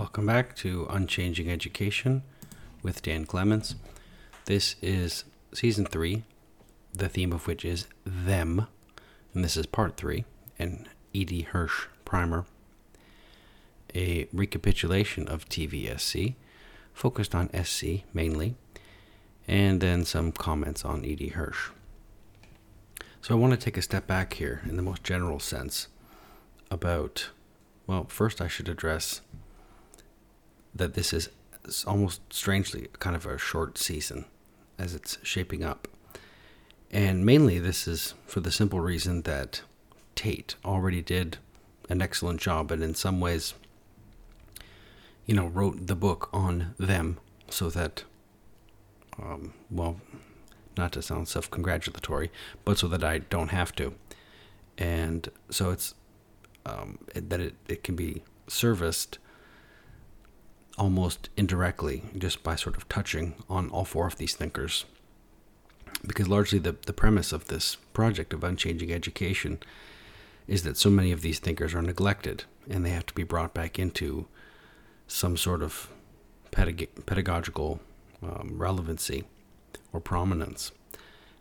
Welcome back to Unchanging Education with Dan Clements. This is season three, the theme of which is them, and this is part three, an E.D. Hirsch primer, a recapitulation of TVSC, focused on SC mainly, and then some comments on E.D. Hirsch. So I want to take a step back here in the most general sense about, well, first I should address that this is almost strangely kind of a short season as it's shaping up. And mainly this is for the simple reason that Tate already did an excellent job and in some ways you know wrote the book on them so that um, well not to sound self-congratulatory but so that I don't have to and so it's um, that it, it can be serviced almost indirectly just by sort of touching on all four of these thinkers. Because largely the, the premise of this project of unchanging education is that so many of these thinkers are neglected and they have to be brought back into some sort of pedag- pedagogical um, relevancy or prominence.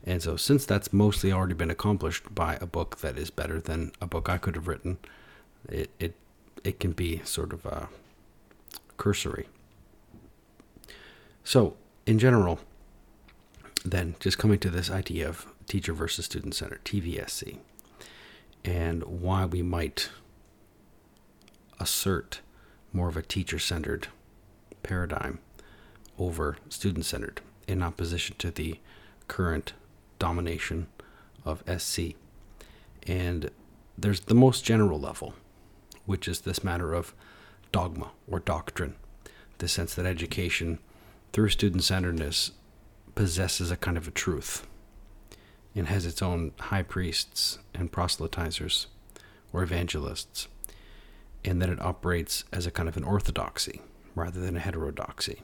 And so, since that's mostly already been accomplished by a book that is better than a book I could have written, it it, it can be sort of a cursory. So, in general, then just coming to this idea of teacher versus student centered, TVSC, and why we might assert more of a teacher centered paradigm over student centered in opposition to the current domination of SC. And there's the most general level, which is this matter of dogma or doctrine, the sense that education, through student centeredness, possesses a kind of a truth and has its own high priests and proselytizers or evangelists, and that it operates as a kind of an orthodoxy rather than a heterodoxy,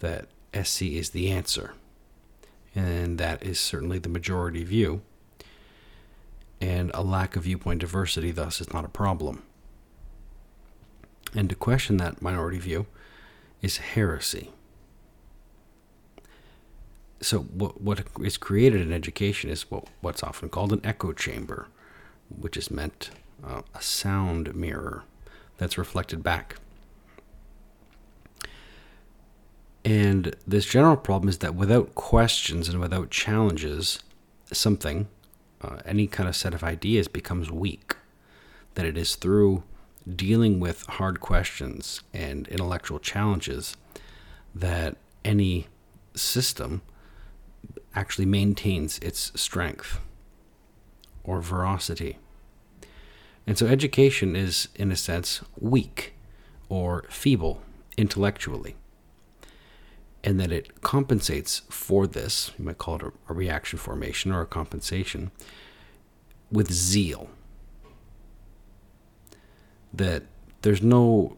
that SC is the answer. And that is certainly the majority view. And a lack of viewpoint diversity, thus, is not a problem. And to question that minority view is heresy. So, what, what is created in education is what, what's often called an echo chamber, which is meant uh, a sound mirror that's reflected back. And this general problem is that without questions and without challenges, something, uh, any kind of set of ideas becomes weak. That it is through dealing with hard questions and intellectual challenges that any system actually maintains its strength or veracity. And so education is, in a sense, weak or feeble intellectually. And that it compensates for this, you might call it a, reaction formation or a compensation, with zeal that there's no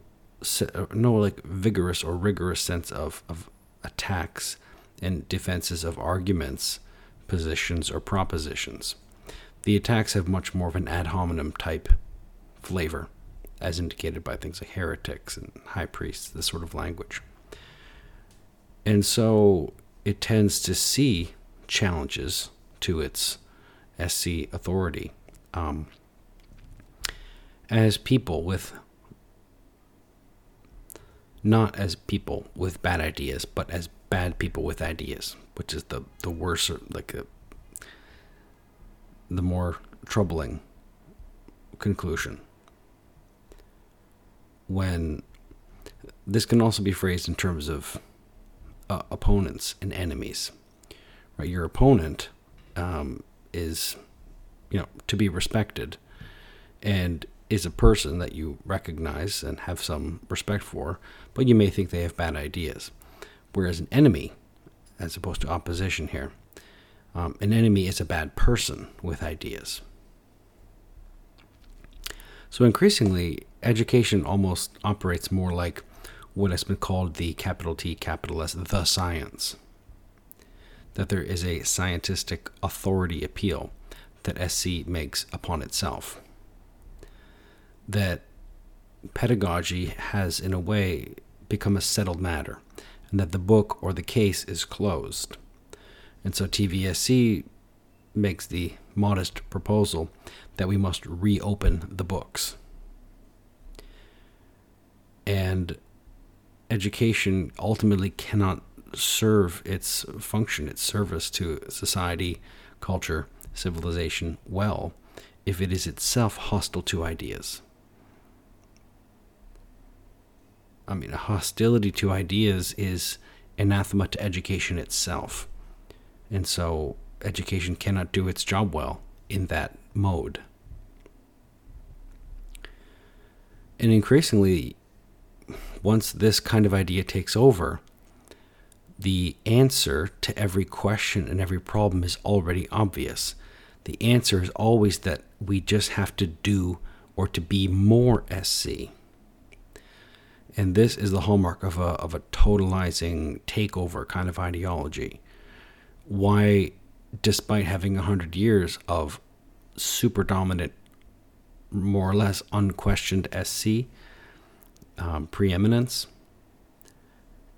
no like vigorous or rigorous sense of, of attacks and defenses of arguments, positions, or propositions. The attacks have much more of an ad hominem type flavor, as indicated by things like heretics and high priests, this sort of language. And so it tends to see challenges to its SC authority um, as people with not as people with bad ideas, but as bad people with ideas, which is the the worse, like a, the more troubling conclusion. When this can also be phrased in terms of uh, opponents and enemies, right? Your opponent um, is, you know, to be respected, and is a person that you recognize and have some respect for, but you may think they have bad ideas. Whereas an enemy, as opposed to opposition here, um, an enemy is a bad person with ideas. So increasingly, education almost operates more like what has been called the capital T, capital S, the science. That there is a scientific authority appeal that SC makes upon itself that pedagogy has, in a way, become a settled matter, and that the book or the case is closed. And so TVSC makes the modest proposal that we must reopen the books. And education ultimately cannot serve its function, its service to society, culture, civilization well if it is itself hostile to ideas. I mean, hostility to ideas is anathema to education itself. And so education cannot do its job well in that mode. And increasingly, once this kind of idea takes over, the answer to every question and every problem is already obvious. The answer is always that we just have to do or to be more SC. And this is the hallmark of a, of a totalizing takeover kind of ideology. Why, despite having 100 years of super dominant, more or less unquestioned SC um, preeminence,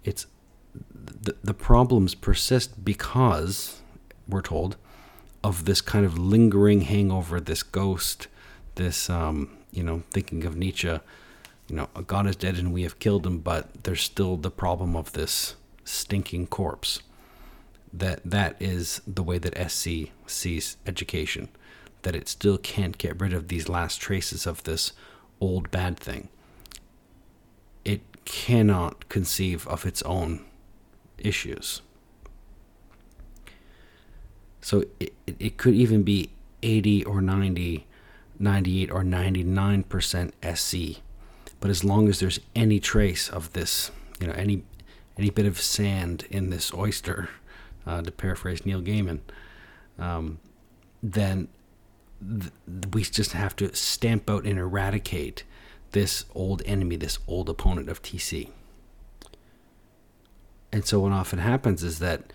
it's the, the problems persist because we're told of this kind of lingering hangover, this ghost, this um, you know, thinking of Nietzsche, you know, God is dead and we have killed him, but there's still the problem of this stinking corpse. That that is the way that SC sees education, that it still can't get rid of these last traces of this old bad thing. It cannot conceive of its own issues. So it, it could even be 80 or 90, 98 or 99% SC. But as long as there's any trace of this, you know, any any bit of sand in this oyster, uh, to paraphrase Neil Gaiman, um, then th- we just have to stamp out and eradicate this old enemy, this old opponent of TC. And so, what often happens is that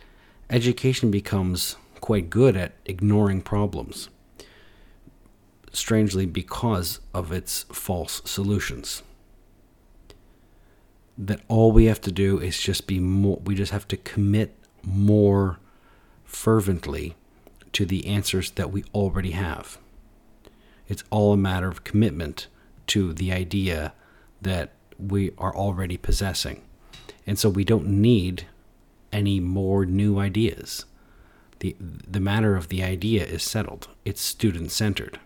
education becomes quite good at ignoring problems, strangely, because of its false solutions. That all we have to do is just be more, we just have to commit more fervently to the answers that we already have. It's all a matter of commitment to the idea that we are already possessing. And so we don't need any more new ideas. The, the matter of the idea is settled, it's student centered.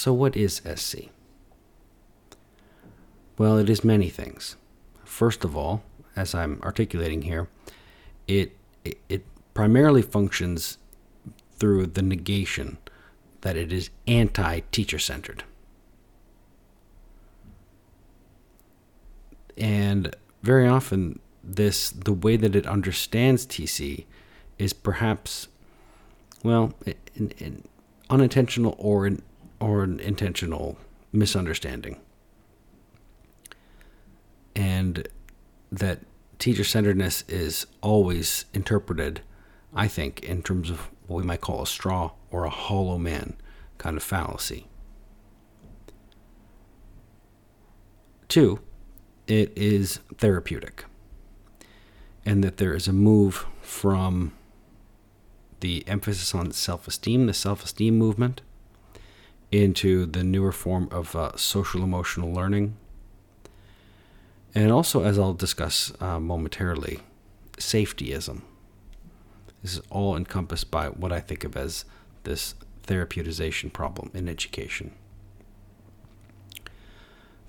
So, what is SC? Well, it is many things. First of all, as I'm articulating here, it, it, it primarily functions through the negation that it is anti teacher centered. And very often, this the way that it understands TC is perhaps, well, unintentional or an, or an intentional misunderstanding. And that teacher centeredness is always interpreted, I think, in terms of what we might call a straw or a hollow man kind of fallacy. Two, it is therapeutic, and that there is a move from the emphasis on self esteem, the self esteem movement, into the newer form of uh, social emotional learning. And also, as I'll discuss uh, momentarily, safetyism. This is all encompassed by what I think of as this therapeutization problem in education.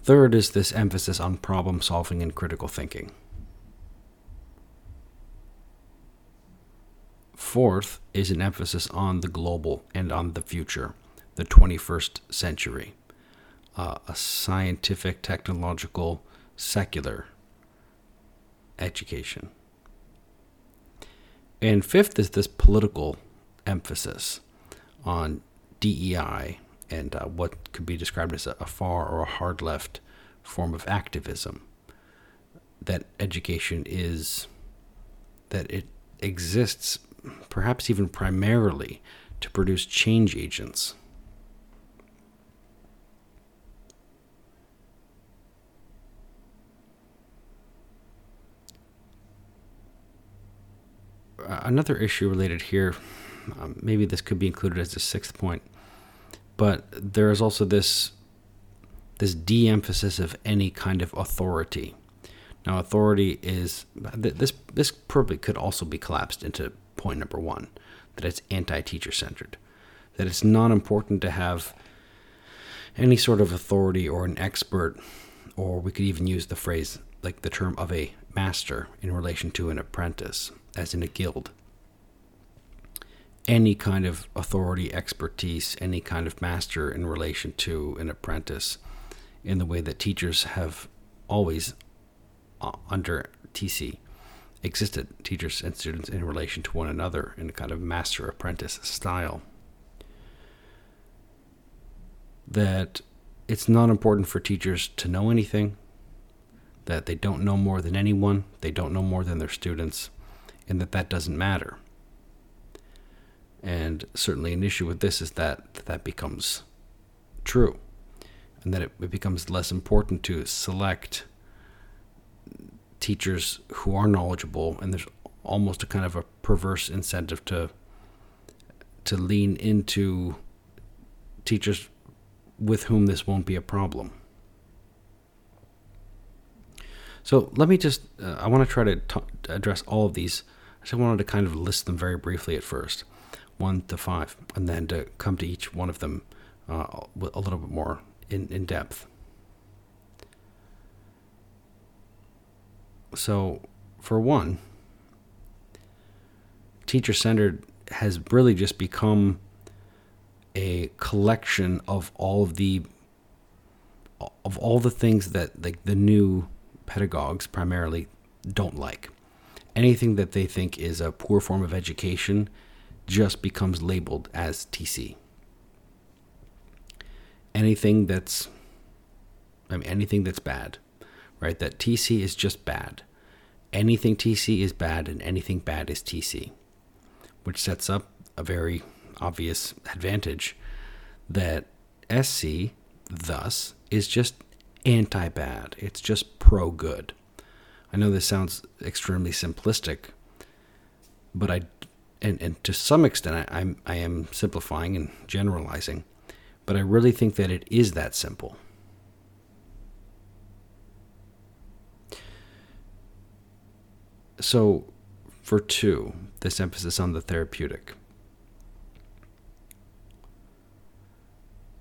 Third is this emphasis on problem solving and critical thinking. Fourth is an emphasis on the global and on the future, the 21st century, uh, a scientific, technological, secular education. And fifth is this political emphasis on DEI and uh, what could be described as a, a far or a hard left form of activism. That education is, that it exists perhaps even primarily to produce change agents. Another issue related here, um, maybe this could be included as a sixth point, but there is also this this de-emphasis of any kind of authority. Now, authority is this. This probably could also be collapsed into point number one: that it's anti-teacher centered, that it's not important to have any sort of authority or an expert, or we could even use the phrase like the term of a master in relation to an apprentice, as in a guild. Any kind of authority, expertise, any kind of master in relation to an apprentice, in the way that teachers have always uh, under TC existed teachers and students in relation to one another in a kind of master apprentice style. That it's not important for teachers to know anything, that they don't know more than anyone, they don't know more than their students, and that that doesn't matter. And certainly, an issue with this is that that becomes true, and that it, becomes less important to select teachers who are knowledgeable, and there's almost a kind of a perverse incentive to to lean into teachers with whom this won't be a problem. So let me just, uh, I want to try to t- address all of these. I just wanted to kind of list them very briefly at first, one to five, and then to come to each one of them uh, a little bit more in, in depth. So, for one, teacher centered has really just become a collection of all of the of all the things that like the new pedagogues primarily don't like. Anything that they think is a poor form of education just becomes labeled as TC. Anything that's I mean anything that's bad right? That TC is just bad. Anything TC is bad, and anything bad is TC, which sets up a very obvious advantage that SC, thus, is just anti bad. It's just pro good. I know this sounds extremely simplistic, but I, and, and to some extent, I, I'm, I am simplifying and generalizing, but I really think that it is that simple. So, for two, this emphasis on the therapeutic.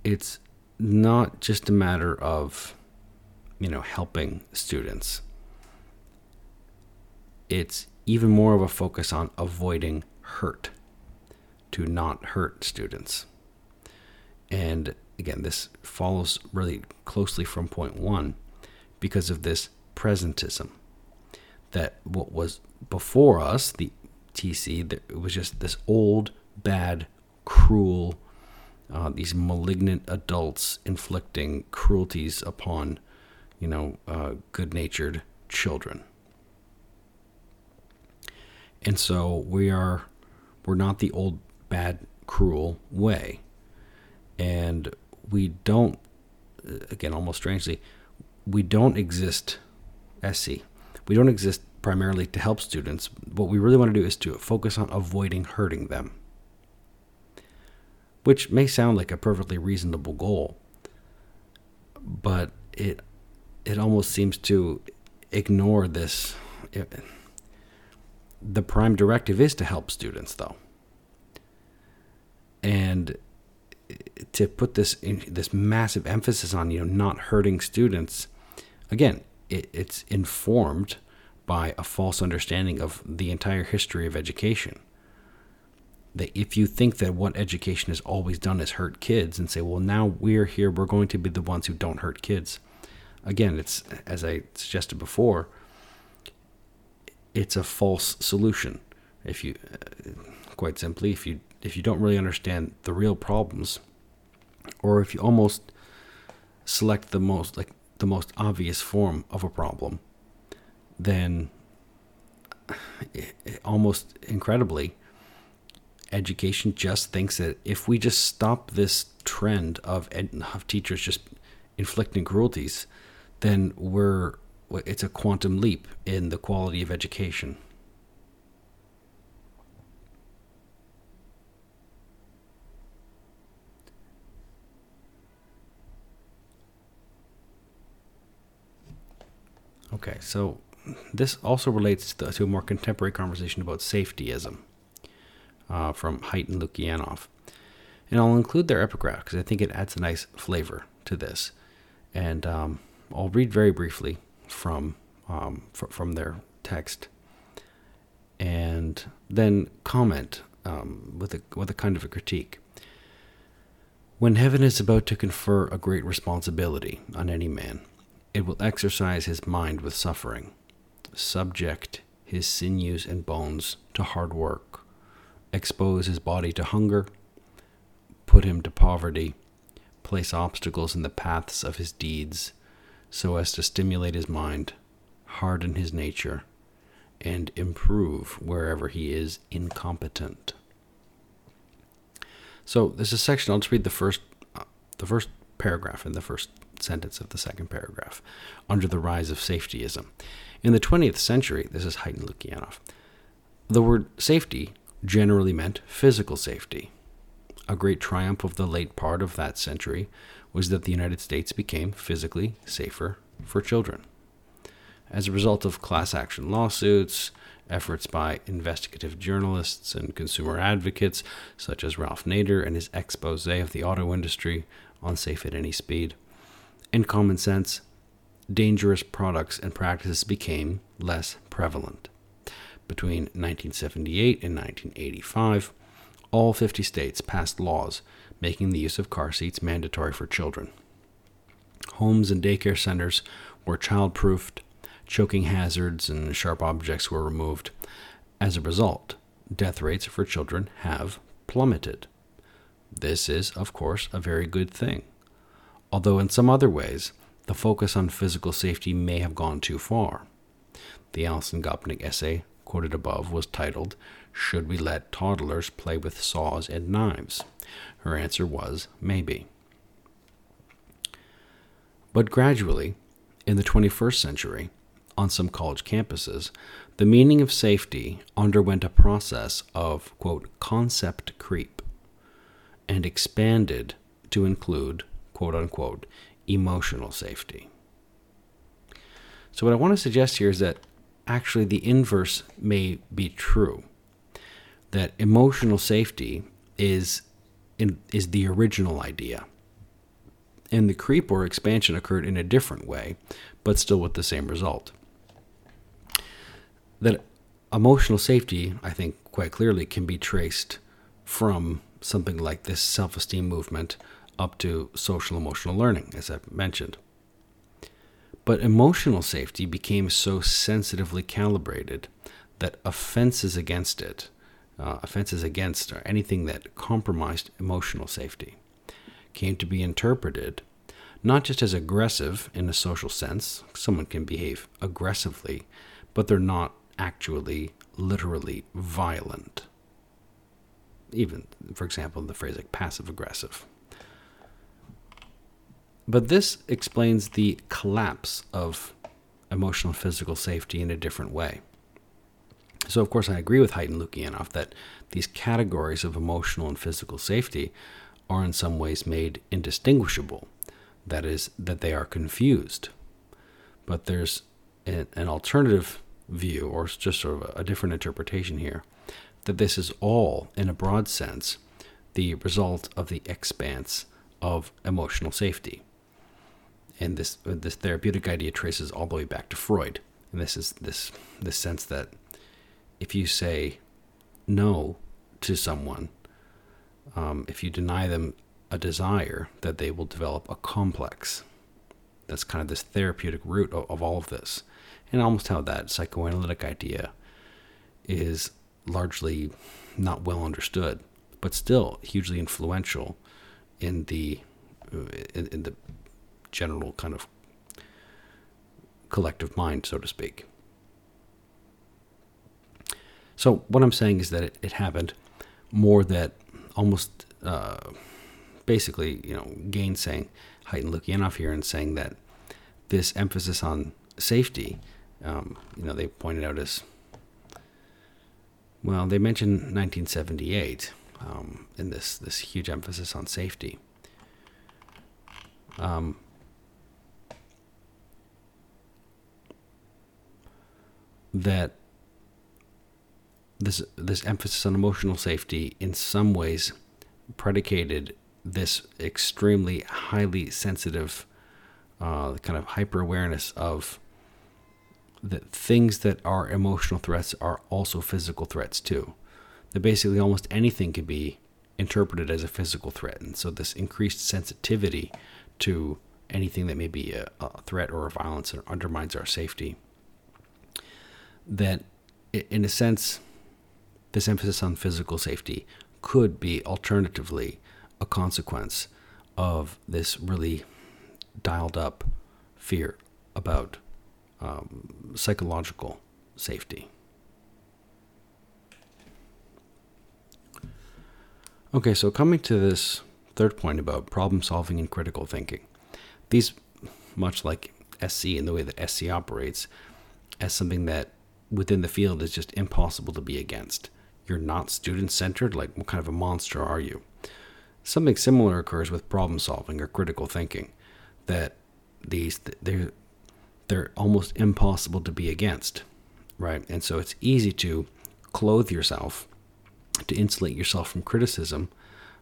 It's not just a matter of, you know, helping students. It's even more of a focus on avoiding hurt, to not hurt students. And again, this follows really closely from point one because of this presentism that what was before us, the TC, that it was just this old, bad, cruel, uh, these malignant adults inflicting cruelties upon, you know, uh, good-natured children. And so we are, we're not the old, bad, cruel way, and we don't, again, almost strangely, we don't exist, SC we don't exist primarily to help students. What we really want to do is to focus on avoiding hurting them, which may sound like a perfectly reasonable goal, but it it almost seems to ignore this. The prime directive is to help students, though, and to put this this massive emphasis on you know not hurting students again it, it's informed by a false understanding of the entire history of education. That if you think that what education has always done is hurt kids and say, well, now we're here, we're going to be the ones who don't hurt kids. Again, it's, as I suggested before, it's a false solution. If you, uh, quite simply, if you, if you don't really understand the real problems, or if you almost select the most, like, the most obvious form of a problem, then almost incredibly, education just thinks that if we just stop this trend of, of teachers just inflicting cruelties, then we're it's a quantum leap in the quality of education. Okay, so this also relates to, to a more contemporary conversation about safetyism uh, from Haidt and Lukianoff. And I'll include their epigraph because I think it adds a nice flavor to this. And um, I'll read very briefly from um, fr- from their text, and then comment um, with a with a kind of a critique. When heaven is about to confer a great responsibility on any man, it will exercise his mind with suffering, subject his sinews and bones to hard work, expose his body to hunger, put him to poverty, place obstacles in the paths of his deeds, so as to stimulate his mind, harden his nature, and improve wherever he is incompetent. So this is a section. I'll just read the first, uh, the first paragraph in the first sentence of the second paragraph. Under the rise of safetyism, in the 20th century, this is Haidt and Lukianoff. The word safety generally meant physical safety. A great triumph of the late part of that century was that the United States became physically safer for children. As a result of class action lawsuits, efforts by investigative journalists and consumer advocates such as Ralph Nader and his expose of the auto industry Unsafe at any speed, and common sense, dangerous products and practices became less prevalent. Between 1978 and 1985, all 50 states passed laws making the use of car seats mandatory for children. Homes and daycare centers were child-proofed, choking hazards and sharp objects were removed. As a result, death rates for children have plummeted. This is, of course, a very good thing. Although, in some other ways, the focus on physical safety may have gone too far. The Alison Gopnik essay quoted above was titled, Should We Let Toddlers Play with Saws and Knives? Her answer was maybe. But gradually, in the 21st century, on some college campuses, the meaning of safety underwent a process of, quote, concept creep and expanded to include, quote unquote, emotional safety. So, what I want to suggest here is that actually the inverse may be true. That emotional safety is is the original idea. And the creep or expansion occurred in a different way, but still with the same result. That emotional safety, I think, quite clearly can be traced from something like this self esteem movement up to social emotional learning, as I've mentioned. But emotional safety became so sensitively calibrated that offenses against it uh, offenses against or anything that compromised emotional safety came to be interpreted not just as aggressive in a social sense, someone can behave aggressively, but they're not actually literally violent. Even, for example, the phrase like passive aggressive. But this explains the collapse of emotional and physical safety in a different way. So, of course, I agree with Haidt and Lukianoff that these categories of emotional and physical safety are in some ways made indistinguishable. That is, that they are confused. But there's an, an alternative view, or just sort of a, a different interpretation here, that this is all, in a broad sense, the result of the expanse of emotional safety. And this this therapeutic idea traces all the way back to Freud. And this is this this sense that if you say no to someone, um, if you deny them a desire, that they will develop a complex. That's kind of this therapeutic root of, of all of this. And almost how that psychoanalytic idea is largely not well understood, but still hugely influential in the in, in the general kind of collective mind, so to speak. So what I'm saying is that it, it happened more that almost uh, basically, you know, gainsaying Haidt Lukianoff here and saying that this emphasis on safety, um, you know, they pointed out as well. They mentioned 1978 um, in this this huge emphasis on safety. Um, that this this emphasis on emotional safety in some ways predicated this extremely highly sensitive uh, kind of hyper awareness of that things that are emotional threats are also physical threats too. That basically almost anything can be interpreted as a physical threat, and so this increased sensitivity to anything that may be a, a threat or a violence undermines our safety. That, in a sense, this emphasis on physical safety could be alternatively a consequence of this really dialed up fear about um, psychological safety. Okay, so coming to this third point about problem solving and critical thinking. These, much like SC in the way that SC operates, as something that within the field is just impossible to be against. You're not student centered, like what kind of a monster are you? Something similar occurs with problem solving or critical thinking, that these they're they're almost impossible to be against, right? And so it's easy to clothe yourself to insulate yourself from criticism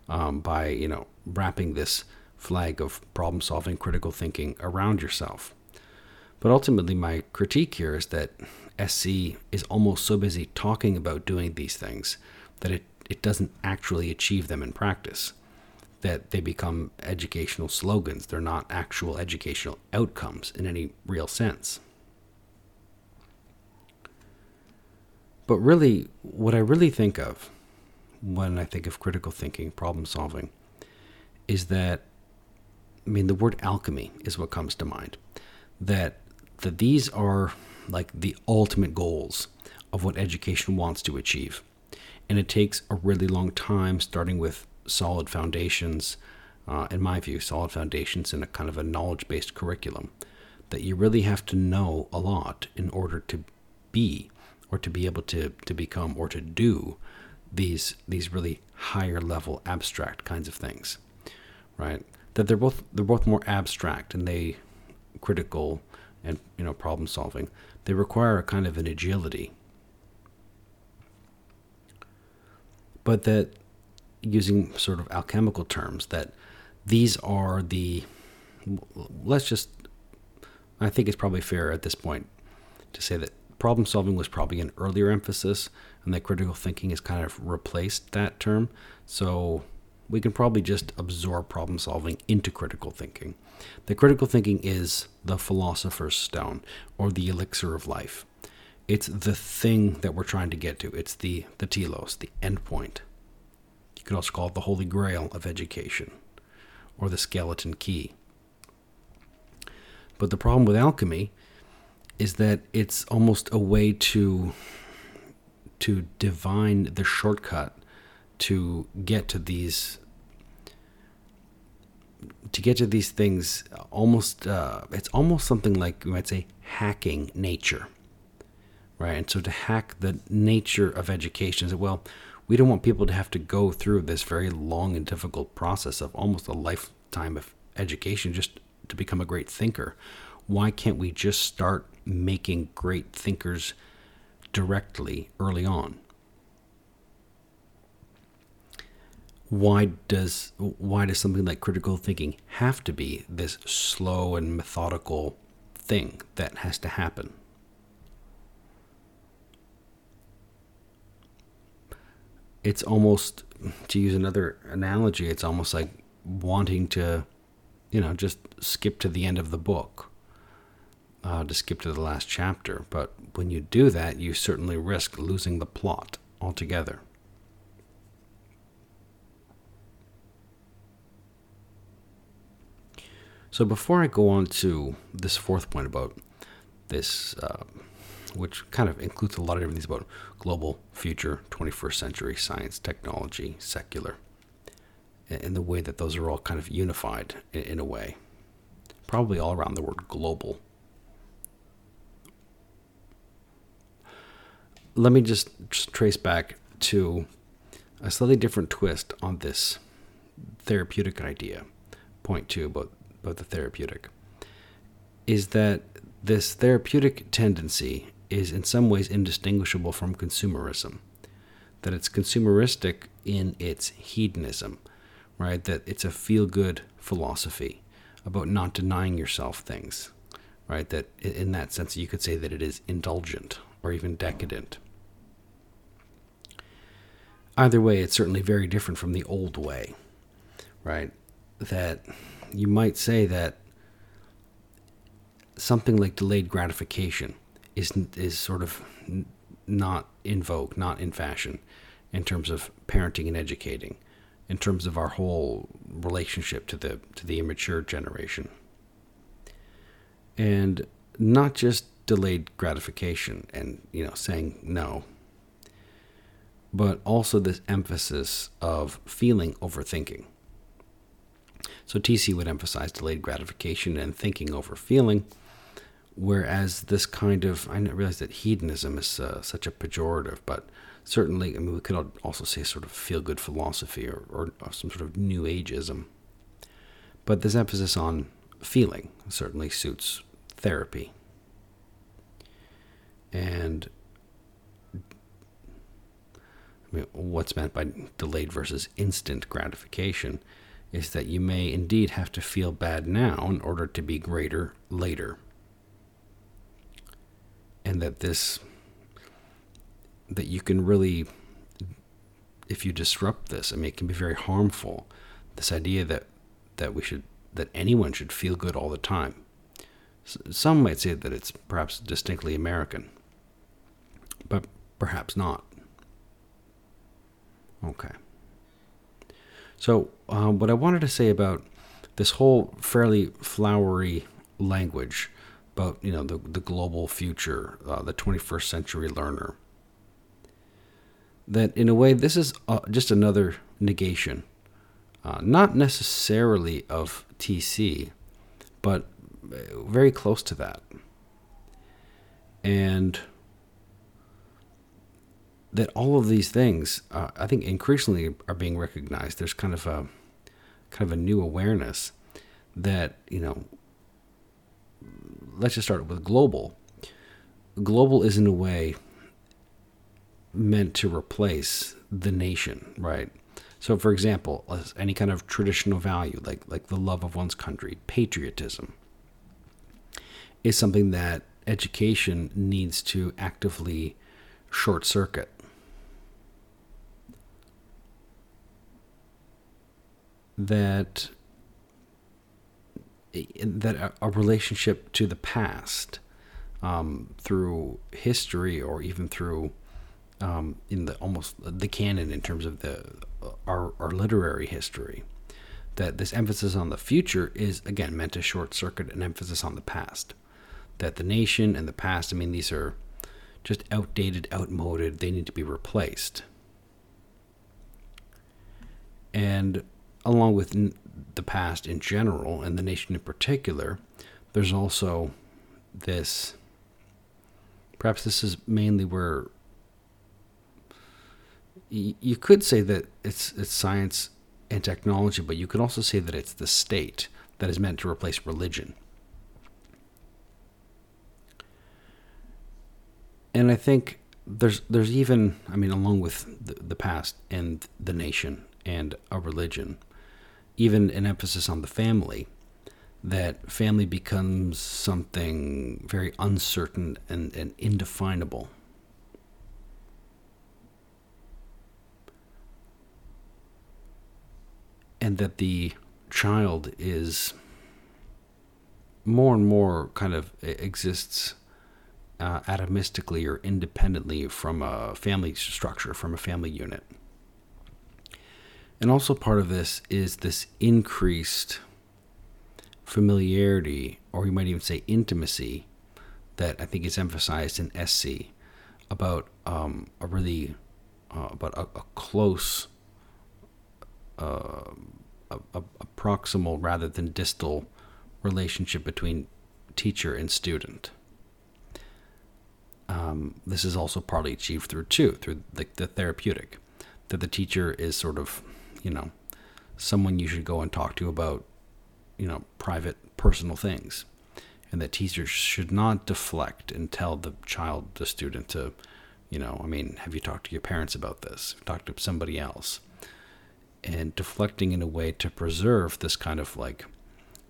um, by you know wrapping this flag of problem solving, critical thinking around yourself. But ultimately, my critique here is that SC is almost so busy talking about doing these things that it, it doesn't actually achieve them in practice that they become educational slogans. They're not actual educational outcomes in any real sense. But really, what I really think of when I think of critical thinking, problem solving, is that, I mean, the word alchemy is what comes to mind. That, that these are like the ultimate goals of what education wants to achieve. And it takes a really long time, starting with solid foundations, uh, in my view, solid foundations in a kind of a knowledge based curriculum that you really have to know a lot in order to be or to be able to, to become or to do these these really higher level abstract kinds of things right that they're both they're both more abstract and they critical and you know problem solving they require a kind of an agility but that using sort of alchemical terms that these are the let's just I think it's probably fair at this point to say that problem solving was probably an earlier emphasis and that critical thinking has kind of replaced that term. So we can probably just absorb problem solving into critical thinking. The critical thinking is the philosopher's stone or the elixir of life. It's the thing that we're trying to get to. It's the the telos, the end point could also call it the holy grail of education or the skeleton key. But the problem with alchemy is that it's almost a way to to divine the shortcut to get to these to get to these things almost uh, it's almost something like you might say hacking nature right and so to hack the nature of education is that well we don't want people to have to go through this very long and difficult process of almost a lifetime of education just to become a great thinker. Why can't we just start making great thinkers directly early on? Why does why does something like critical thinking have to be this slow and methodical thing that has to happen? it's almost to use another analogy, it's almost like wanting to, you know, just skip to the end of the book, uh, to skip to the last chapter. But when you do that, you certainly risk losing the plot altogether. So before I go on to this fourth point about this uh, which kind of includes a lot of different things about global, future, 21st century, science, technology, secular, and the way that those are all kind of unified in, in a way. Probably all around the word global. Let me just, just trace back to a slightly different twist on this therapeutic idea. Point two about, about the therapeutic is that this therapeutic tendency is in some ways indistinguishable from consumerism. That it's consumeristic in its hedonism, right? That it's a feel good philosophy about not denying yourself things, right? That in that sense, you could say that it is indulgent or even decadent. Either way, it's certainly very different from the old way, right? That you might say that something like delayed gratification is is sort of not in vogue, not in fashion, in terms of parenting and educating, in terms of our whole relationship to the to the immature generation, and not just delayed gratification and you know saying no, but also this emphasis of feeling over thinking. So TC would emphasize delayed gratification and thinking over feeling Whereas this kind of, I realize that hedonism is uh, such a pejorative, but certainly, I mean, we could also say sort of feel good philosophy or, or, or some sort of new ageism. But this emphasis on feeling certainly suits therapy. And I mean, what's meant by delayed versus instant gratification is that you may indeed have to feel bad now in order to be greater later. And that this that you can really if you disrupt this i mean it can be very harmful. This idea that that we should that anyone should feel good all the time. Some might say that it's perhaps distinctly american but perhaps not. Okay so uh, what i wanted to say about this whole fairly flowery language about you know the the global future, uh, the 21st century learner. That in a way, this is uh, just another negation, uh, not necessarily of TC, but uh, very close to that, and that all of these things, uh, I think, increasingly are being recognized. There's kind of a kind of a new awareness that you know let's just start with global. Global is in a way meant to replace the nation, right? So, for example, any kind of traditional value, like like the love of one's country, patriotism, is something that education needs to actively short circuit. That that a relationship to the past um, through history or even through um, in the almost the canon in terms of the our, our literary history that this emphasis on the future is again meant to short circuit an emphasis on the past. That the nation and the past i mean these are just outdated outmoded they need to be replaced. And along with the past in general and the nation in particular, there's also this. Perhaps this is mainly where you could say that it's it's science and technology, but you could also say that it's the state that is meant to replace religion. And I think there's there's even I mean along with the, the past and the nation and a religion, even an emphasis on the family, that family becomes something very uncertain and, and indefinable. And that the child is more and more kind of exists uh, atomistically or independently from a family structure, from a family unit. And also, part of this is this increased familiarity, or you might even say intimacy, that I think is emphasized in SC about um, a really uh, about a, a close, uh, a, a, a proximal rather than distal relationship between teacher and student. Um, this is also partly achieved through two, through the, the therapeutic, that the teacher is sort of, you know, someone you should go and talk to about, you know, private, personal things, and that teachers should not deflect and tell the child, the student, to, you know, I mean, have you talked to your parents about this? Talk to somebody else, and deflecting in a way to preserve this kind of like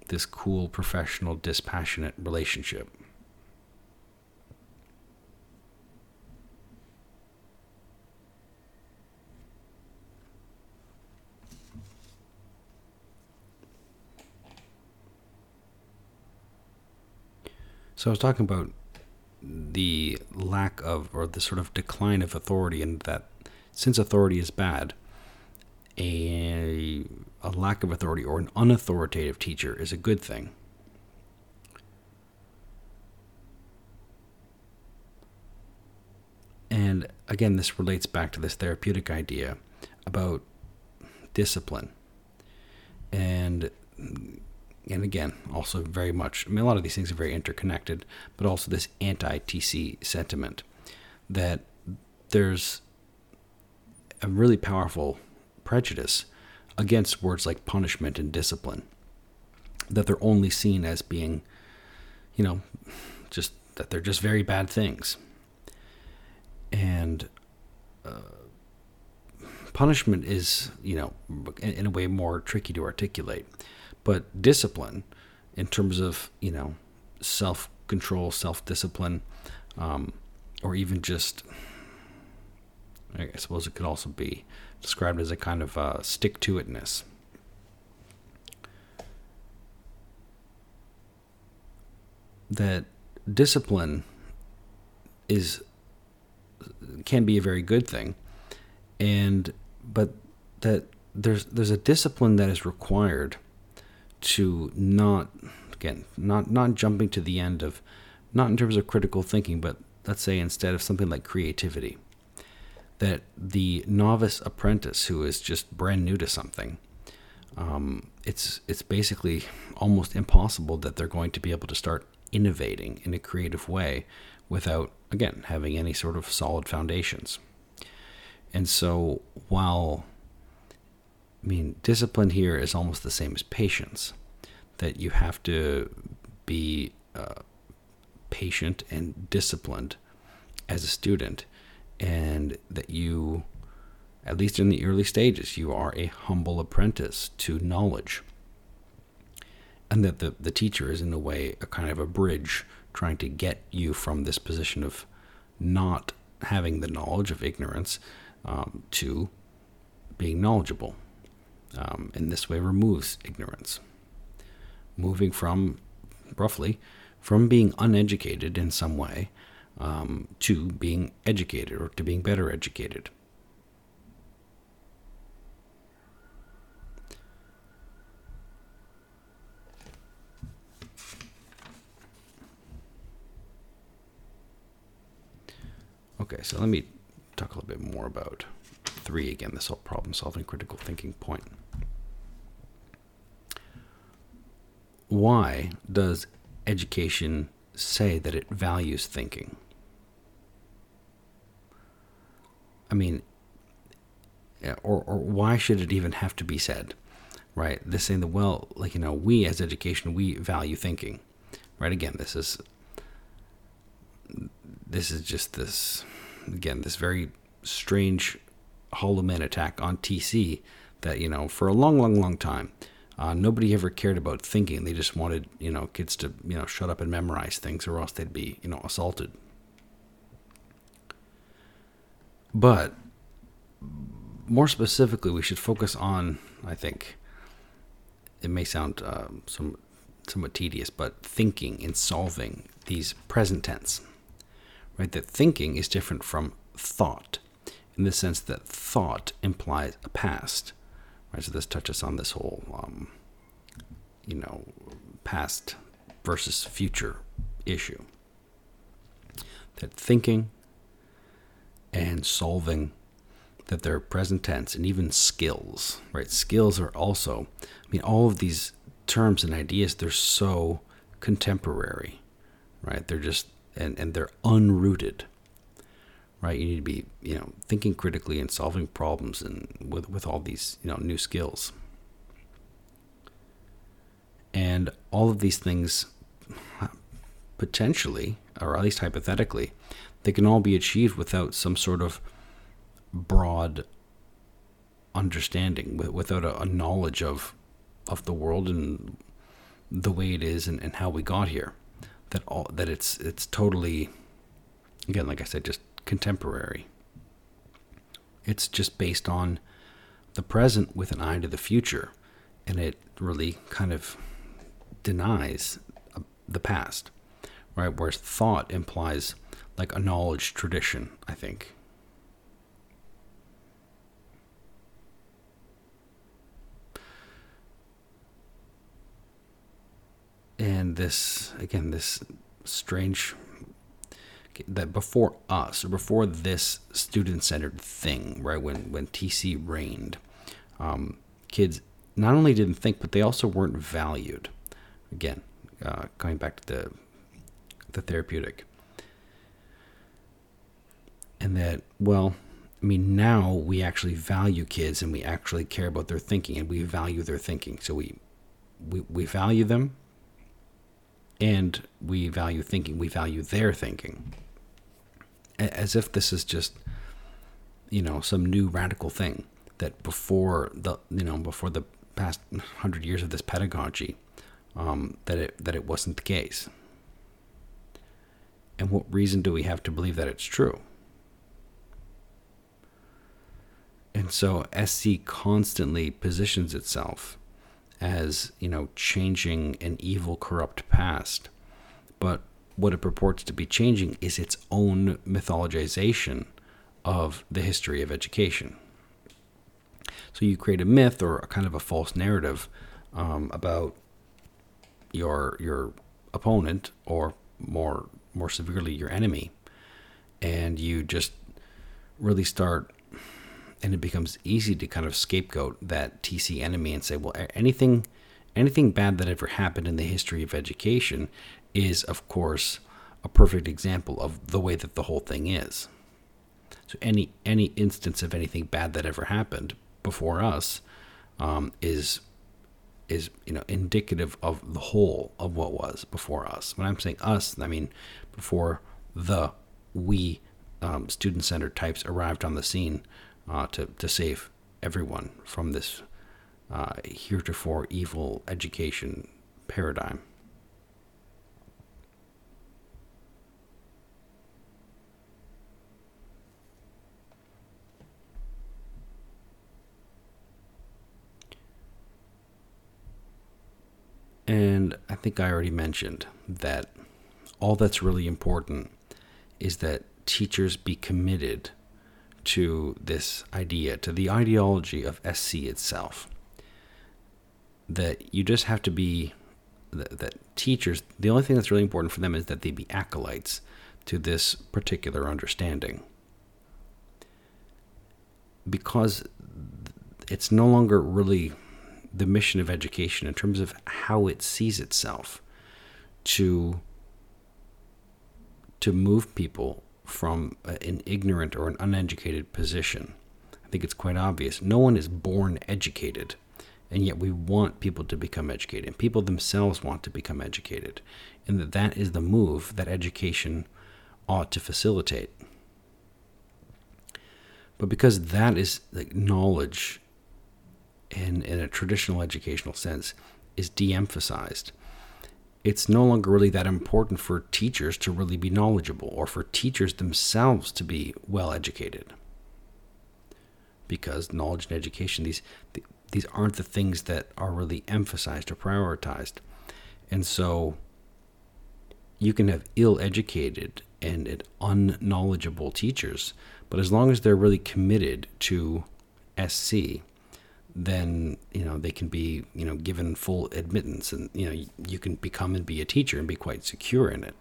this cool, professional, dispassionate relationship. So I was talking about the lack of, or the sort of decline of authority, and that since authority is bad, a, a lack of authority or an unauthoritative teacher is a good thing. And again, this relates back to this therapeutic idea about discipline. And and again, also very much, I mean, a lot of these things are very interconnected, but also this anti TC sentiment that there's a really powerful prejudice against words like punishment and discipline, that they're only seen as being, you know, just that they're just very bad things. And uh, punishment is, you know, in, in a way more tricky to articulate. But discipline, in terms of, you know, self control, self discipline, um, or even just, I suppose it could also be described as a kind of uh, stick to itness. That discipline is can be a very good thing, and but that there's there's a discipline that is required to not again not not jumping to the end of not in terms of critical thinking, but let's say instead of something like creativity that the novice apprentice who is just brand new to something, um, it's it's basically almost impossible that they're going to be able to start innovating in a creative way without again having any sort of solid foundations. And so while I mean discipline here is almost the same as patience, that you have to be uh, patient and disciplined as a student and that you, at least in the early stages, you are a humble apprentice to knowledge. And that the, the teacher is, in a way, a kind of a bridge trying to get you from this position of not having the knowledge of ignorance um, to being knowledgeable. Um, in this way, removes ignorance. Moving from, roughly, from being uneducated in some way um, to being educated or to being better educated. Okay, so let me talk a little bit more about three again, this whole problem solving critical thinking point. Why does education say that it values thinking? I mean, or, or why should it even have to be said, right? This saying that, well, like, you know, we as education, we value thinking, right? Again, this is, this is just this, again, this very strange hollow man attack on TC that, you know, for a long, long, long time, uh, nobody ever cared about thinking. They just wanted, you know, kids to, you know, shut up and memorize things or else they'd be, you know, assaulted. But more specifically, we should focus on, I think, it may sound uh, some, somewhat tedious, but thinking and solving these present tense. Right? That thinking is different from thought in the sense that thought implies a past. Right? So this touches on this whole, um, you know, past versus future issue. that thinking and solving that they're present tense and even skills, right? Skills are also, I mean, all of these terms and ideas, they're so contemporary, right? They're just, and, and they're unrooted, right? You need to be, you know, thinking critically and solving problems and with, with all these, you know, new skills. And all of these things potentially, or at least hypothetically, they can all be achieved without some sort of broad understanding, without a, a knowledge of of the world and the way it is and, and how we got here. That all that it's it's totally again, like I said, just contemporary. It's just based on the present with an eye to the future, and it really kind of denies uh, the past, right? Whereas thought implies like a knowledge tradition, I think. And this, again, this strange that before us or before this student-centered thing, right? When when TC reigned, um, kids not only didn't think, but they also weren't valued. Again, uh, going back to the the therapeutic and that well i mean now we actually value kids and we actually care about their thinking and we value their thinking so we we, we value them and we value thinking we value their thinking as if this is just you know some new radical thing that before the you know before the past hundred years of this pedagogy um, that it that it wasn't the case and what reason do we have to believe that it's true And so SC constantly positions itself as, you know, changing an evil, corrupt past. But what it purports to be changing is its own mythologization of the history of education. So you create a myth or a kind of a false narrative um, about your your opponent or more more severely your enemy, and you just really start and it becomes easy to kind of scapegoat that TC enemy and say, well, anything anything bad that ever happened in the history of education is, of course, a perfect example of the way that the whole thing is. So any any instance of anything bad that ever happened before us um, is is you know indicative of the whole of what was before us. When I'm saying us, I mean before the we um, student centered types arrived on the scene uh, to, to save everyone from this uh, heretofore evil education paradigm. And I think I already mentioned that all that's really important is that teachers be committed to this idea, to the ideology of SC itself. That you just have to be, that, that teachers, the only thing that's really important for them is that they be acolytes to this particular understanding. Because it's no longer really the mission of education in terms of how it sees itself to to move people from an ignorant or an uneducated position. I think it's quite obvious. No one is born educated, and yet we want people to become educated. And people themselves want to become educated, and that that is the move that education ought to facilitate. But because that is like knowledge in, in a traditional educational sense is de emphasized, it's no longer really that important for teachers to really be knowledgeable or for teachers themselves to be well educated. Because knowledge and education, these these aren't the things that are really emphasized or prioritized. And so you can have ill educated and unknowledgeable teachers, but as long as they're really committed to SC, then you know they can be you know given full admittance, and you know you can become and be a teacher and be quite secure in it.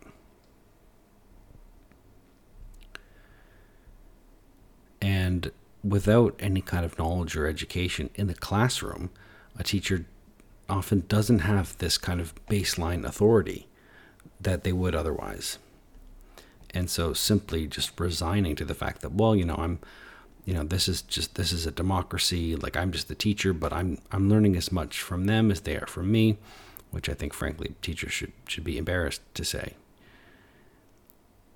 And without any kind of knowledge or education in the classroom, a teacher often doesn't have this kind of baseline authority that they would otherwise. And so simply just resigning to the fact that, well, you know, I'm you know, this is just this is a democracy, like I'm just the teacher, but I'm I'm learning as much from them as they are from me, which I think frankly teachers should should be embarrassed to say.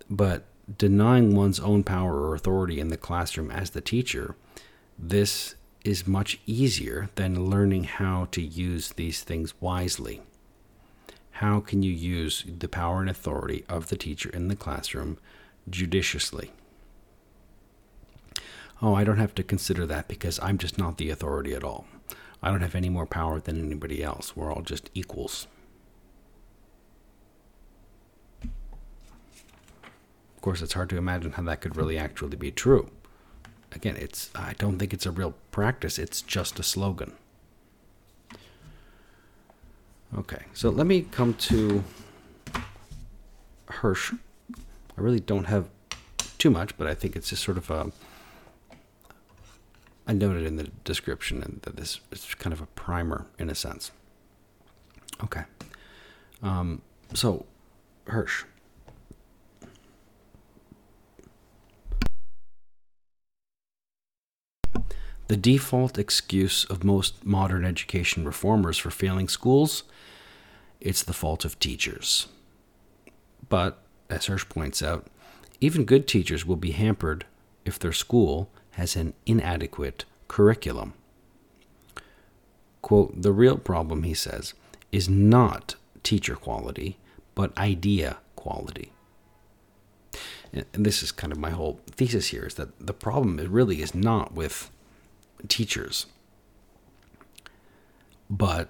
But denying one's own power or authority in the classroom as the teacher, this is much easier than learning how to use these things wisely. How can you use the power and authority of the teacher in the classroom judiciously? Oh, I don't have to consider that because I'm just not the authority at all. I don't have any more power than anybody else. We're all just equals. Of course, it's hard to imagine how that could really actually be true. Again, it's I don't think it's a real practice. It's just a slogan. Okay, so let me come to Hirsch. I really don't have too much, but I think it's just sort of a. I noted in the description that this is kind of a primer in a sense. Okay. Um, so, Hirsch. The default excuse of most modern education reformers for failing schools it's the fault of teachers. But, as Hirsch points out, even good teachers will be hampered if their school has an inadequate curriculum. Quote, the real problem, he says, is not teacher quality, but idea quality. And this is kind of my whole thesis here is that the problem really is not with teachers, but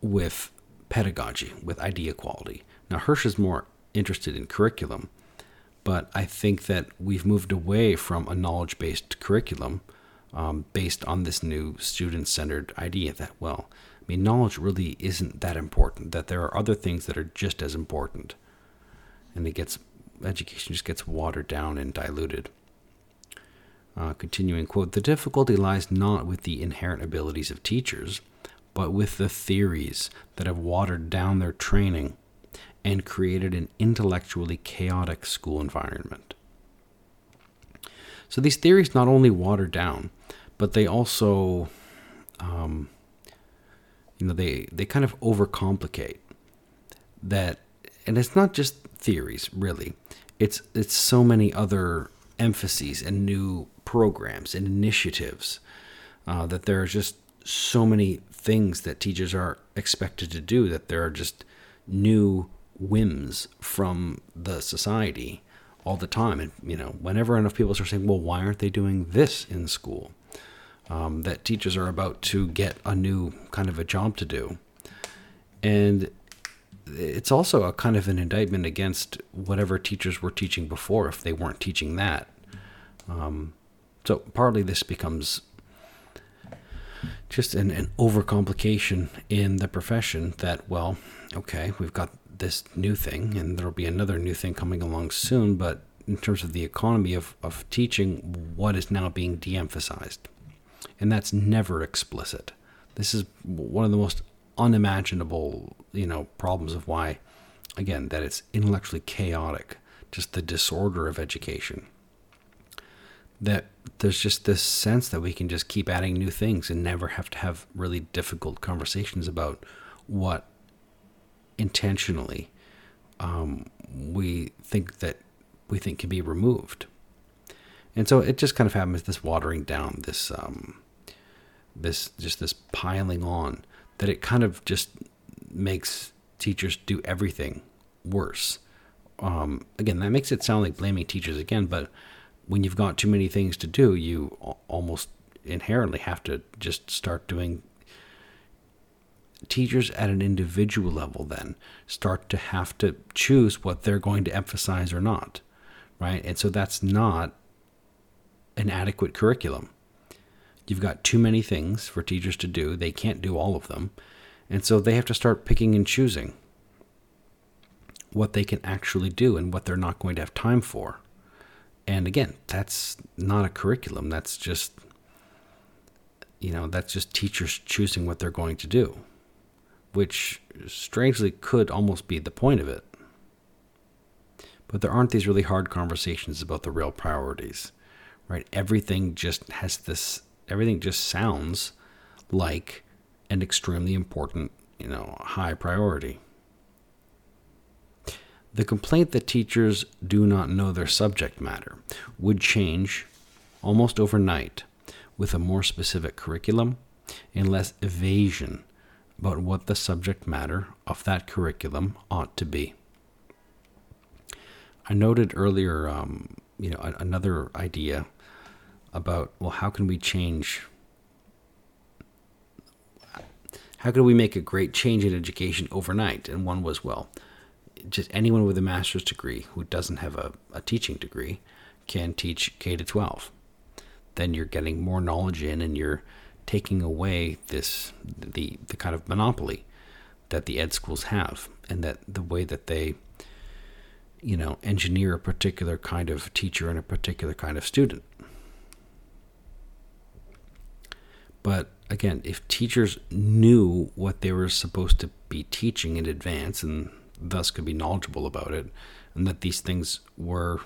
with pedagogy, with idea quality. Now, Hirsch is more interested in curriculum, but I think that we've moved away from a knowledge based curriculum um, based on this new student centered idea that, well, I mean, knowledge really isn't that important, that there are other things that are just as important. And it gets, education just gets watered down and diluted. Uh, continuing quote, the difficulty lies not with the inherent abilities of teachers, but with the theories that have watered down their training and created an intellectually chaotic school environment. So these theories not only water down, but they also, um, you know, they they kind of overcomplicate that, and it's not just theories really. It's it's so many other emphases and new programs and initiatives uh, that there are just so many things that teachers are expected to do that there are just new whims from the society all the time. And you know whenever enough people start saying well why aren't they doing this in school um, that teachers are about to get a new kind of a job to do. And it's also a kind of an indictment against whatever teachers were teaching before if they weren't teaching that. Um, so partly this becomes just an, an overcomplication in the profession that, well, okay, we've got this new thing and there'll be another new thing coming along soon, but in terms of the economy of, of teaching, what is now being de emphasized? And that's never explicit. This is one of the most unimaginable, you know, problems of why, again, that it's intellectually chaotic, just the disorder of education that there's just this sense that we can just keep adding new things and never have to have really difficult conversations about what intentionally um, we think that we think can be removed. And so it just kind of happens this watering down, this um, this just this piling on that it kind of just makes teachers do everything worse. Um, again, that makes it sound like blaming teachers again, but when you've got too many things to do, you almost inherently have to just start doing teachers at an individual level then start to have to choose what they're going to emphasize or not right? And so that's not an adequate curriculum. You've got too many things for teachers to do. They can't do all of them. And so they have to start picking and choosing what they can actually do and what they're not going to have time for. And again, that's not a curriculum. That's just, you know, that's just teachers choosing what they're going to do, which strangely could almost be the point of it. But there aren't these really hard conversations about the real priorities, right? Everything just has this, everything just sounds like an extremely important, you know, high priority. The complaint that teachers do not know their subject matter would change almost overnight with a more specific curriculum and less evasion about what the subject matter of that curriculum ought to be. I noted earlier, um, you know, another idea about well, how can we change? How can we make a great change in education overnight? And one was well, just anyone with a master's degree who doesn't have a, a teaching degree can teach K to 12. Then you're getting more knowledge in and you're taking away this the the kind of monopoly that the ed schools have and that the way that they you know engineer a particular kind of teacher and a particular kind of student. But again if teachers knew what they were supposed to be teaching in advance and thus could be knowledgeable about it, and that these things were,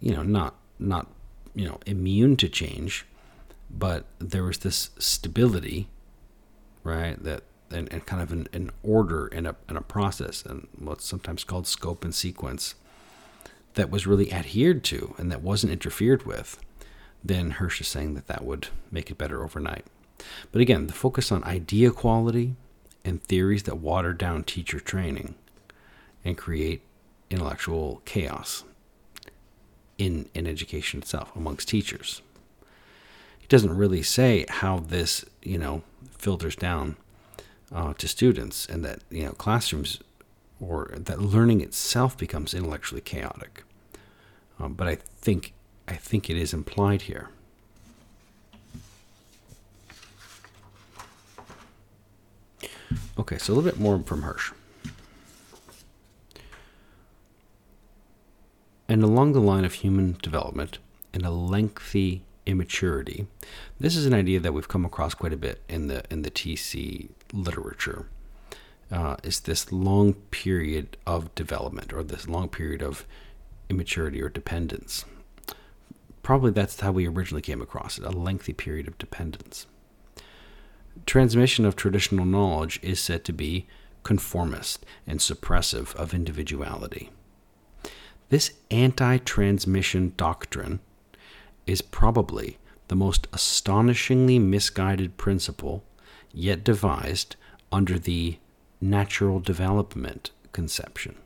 you know, not not you know immune to change, but there was this stability, right? That and, and kind of an, an order in a in a process, and what's sometimes called scope and sequence, that was really adhered to and that wasn't interfered with. Then Hirsch is saying that that would make it better overnight. But again, the focus on idea quality and theories that water down teacher training and create intellectual chaos in, in education itself amongst teachers. He doesn't really say how this, you know, filters down uh, to students and that, you know, classrooms or that learning itself becomes intellectually chaotic. Um, but I think I think it is implied here. Okay, so a little bit more from Hirsch. And along the line of human development and a lengthy immaturity, this is an idea that we've come across quite a bit in the in the TC literature. Uh, is this long period of development or this long period of immaturity or dependence? Probably that's how we originally came across it a lengthy period of dependence transmission of traditional knowledge is said to be conformist and suppressive of individuality. This anti transmission doctrine is probably the most astonishingly misguided principle yet devised under the natural development conception.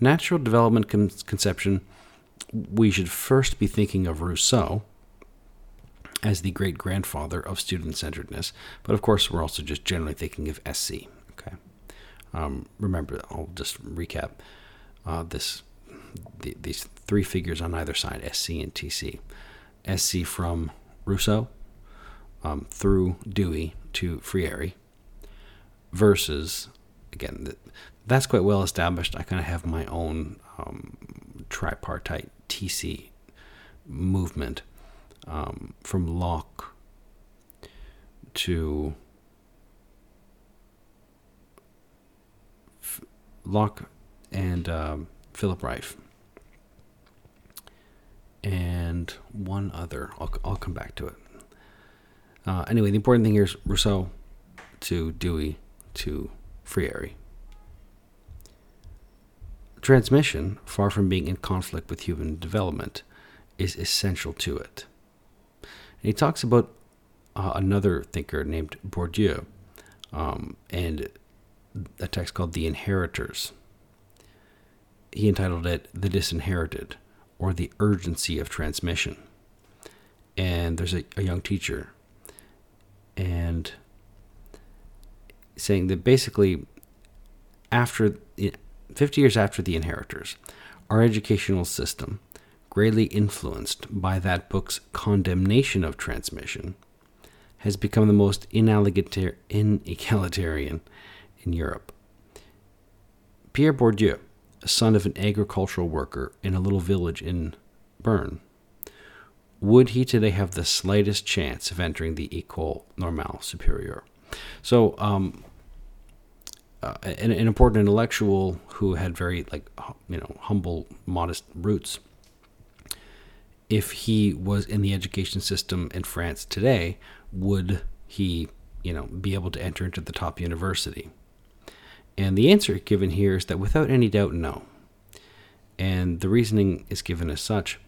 Natural development con- conception, we should first be thinking of Rousseau as the great grandfather of student centeredness. But of course, we're also just generally thinking of SC. Okay. Um, remember, I'll just recap uh, this the, these three figures on either side, SC and TC. SC from Rousseau um, through Dewey to Freire versus, again, that's quite well established. I kind of have my own um, tripartite TC movement um, from Locke to F- Locke and um, Philip Rieff. One other. I'll, I'll come back to it. Uh, anyway, the important thing here is Rousseau to Dewey to Freire. Transmission, far from being in conflict with human development, is essential to it. And he talks about uh, another thinker named Bourdieu um, and a text called The Inheritors. He entitled it The Disinherited or The Urgency of Transmission. And there's a, a young teacher and saying that basically after 50 years after the inheritors our educational system greatly influenced by that book's condemnation of transmission, has become the most inegalitarian in Europe. Pierre Bourdieu, son of an agricultural worker in a little village in Béarn, would he today have the slightest chance of entering the École Normale Supérieure? So, um, uh, an, an, important intellectual who had very like you know humble, modest roots. If he was in the education system in France today, would he you know be able to enter into the top university? And the answer given here is that without any doubt, no. And the reasoning is given as such.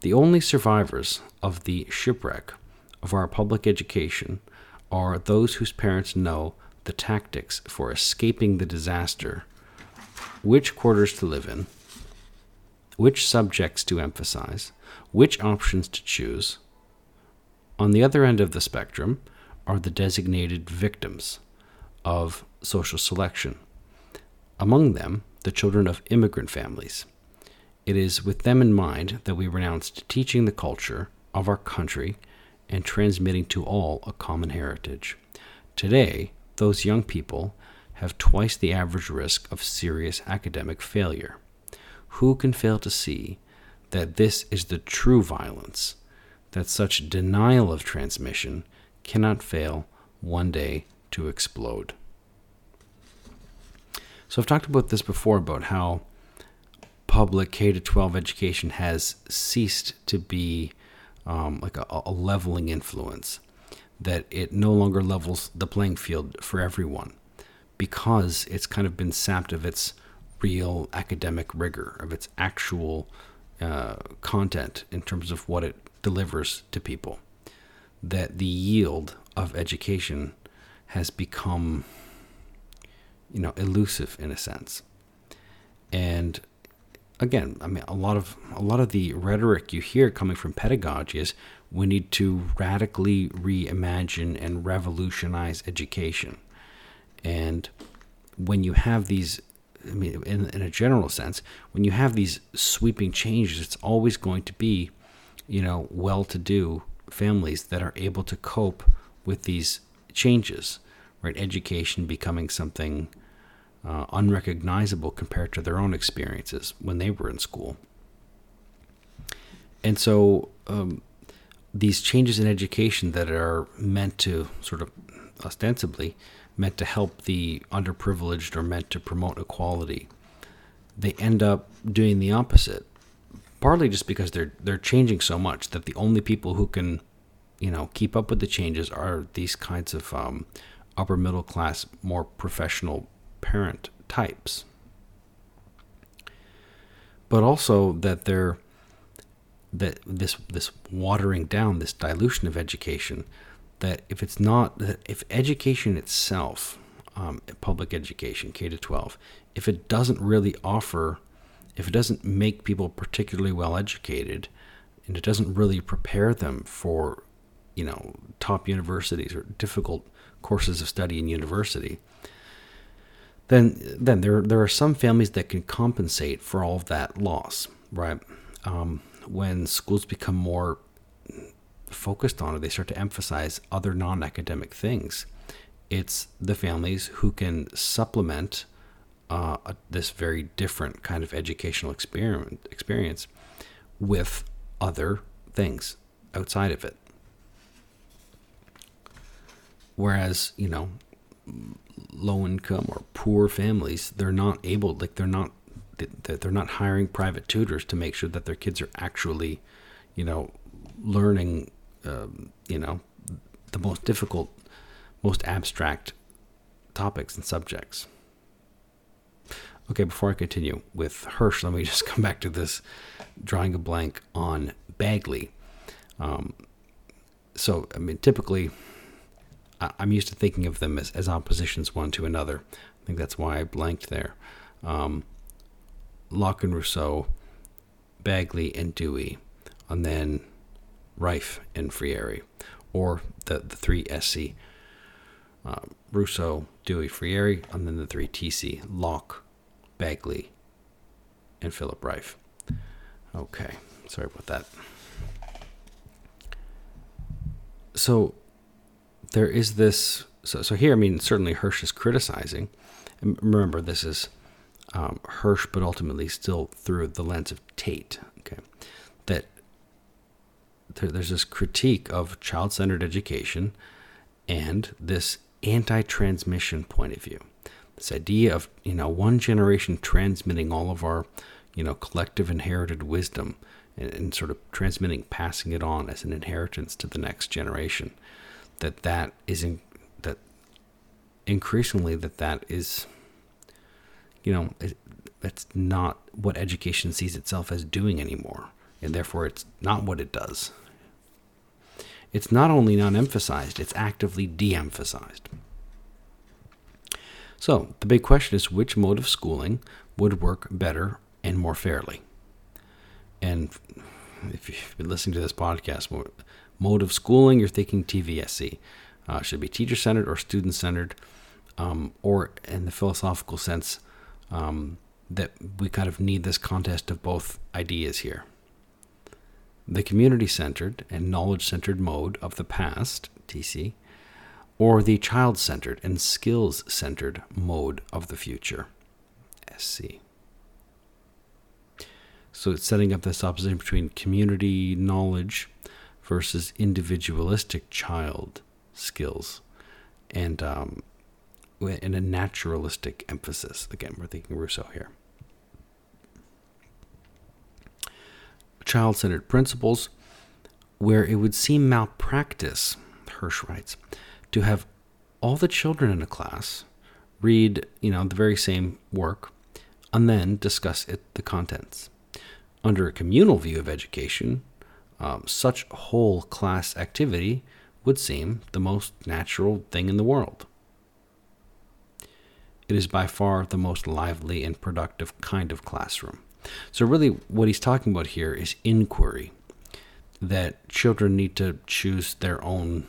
The only survivors of the shipwreck of our public education are those whose parents know the tactics for escaping the disaster, which quarters to live in, which subjects to emphasize, which options to choose. On the other end of the spectrum are the designated victims of social selection, among them the children of immigrant families. It is with them in mind that we renounced teaching the culture of our country and transmitting to all a common heritage. Today, those young people have twice the average risk of serious academic failure. Who can fail to see that this is the true violence, that such denial of transmission cannot fail one day to explode? So, I've talked about this before about how public K to 12 education has ceased to be um, like a, a leveling influence, that it no longer levels the playing field for everyone because it's kind of been sapped of its real academic rigor, of its actual uh, content in terms of what it delivers to people. That the yield of education has become, you know, elusive in a sense. And again, I mean, a lot of a lot of the rhetoric you hear coming from pedagogy is we need to radically reimagine and revolutionize education. And when you have these, I mean, in, in a general sense, when you have these sweeping changes, it's always going to be, you know, well-to-do families that are able to cope with these changes, right? Education becoming something uh, unrecognizable compared to their own experiences when they were in school. And so, um, these changes in education that are meant to sort of ostensibly meant to help the underprivileged or meant to promote equality, they end up doing the opposite. Partly just because they're they're changing so much that the only people who can, you know, keep up with the changes are these kinds of um, upper middle class, more professional parent types. But also that they're that this this watering down, this dilution of education, that if it's not that if education itself, um, public education, K to twelve, if it doesn't really offer, if it doesn't make people particularly well educated, and it doesn't really prepare them for, you know, top universities or difficult courses of study in university, then then there there are some families that can compensate for all of that loss, right? Um, when schools become more focused on it, they start to emphasize other non-academic things. It's the families who can supplement uh, this very different kind of educational experiment experience with other things outside of it. Whereas, you know, low income or poor families, they're not able, like they're not, they're not hiring private tutors to make sure that their kids are actually, you know, learning, um, you know, the most difficult, most abstract topics and subjects. Okay, before I continue with Hirsch, let me just come back to this drawing a blank on Bagley. Um, so, I mean, typically, I'm used to thinking of them as, as oppositions one to another. I think that's why I blanked there. Um, Locke and Rousseau, Bagley and Dewey, and then Rieff and Freire, or the, the three SC uh, Rousseau, Dewey, Freire, and then the three TC Locke, Bagley, and Philip Rieff. Okay, sorry about that. So there is this. So, so here, I mean, certainly Hirsch is criticizing. Remember, this is um, Hirsch, but ultimately still through the lens of Tate. Okay, that there, there's this critique of child-centered education and this anti-transmission point of view. This idea of you know one generation transmitting all of our you know collective inherited wisdom and, and sort of transmitting, passing it on as an inheritance to the next generation. That that is in, that increasingly that that is you know it, that's not what education sees itself as doing anymore and therefore it's not what it does. It's not only not emphasized it's actively de-emphasized. So the big question is which mode of schooling would work better and more fairly? And if you've been listening to this podcast mode of schooling you're thinking tvsc uh, should be teacher centered or student centered um, or in the philosophical sense um, that we kind of need this contest of both ideas here. The community centered and knowledge centered mode of the past, TC, or the child centered and skills centered mode of the future, SC. So it's setting up this opposition between community knowledge versus individualistic child skills. And um, in a naturalistic emphasis. Again, we're thinking Rousseau here. Child centered principles, where it would seem malpractice, Hirsch writes, to have all the children in a class read, you know, the very same work and then discuss it, the contents. Under a communal view of education, um, such whole class activity would seem the most natural thing in the world. It is by far the most lively and productive kind of classroom. So, really, what he's talking about here is inquiry. That children need to choose their own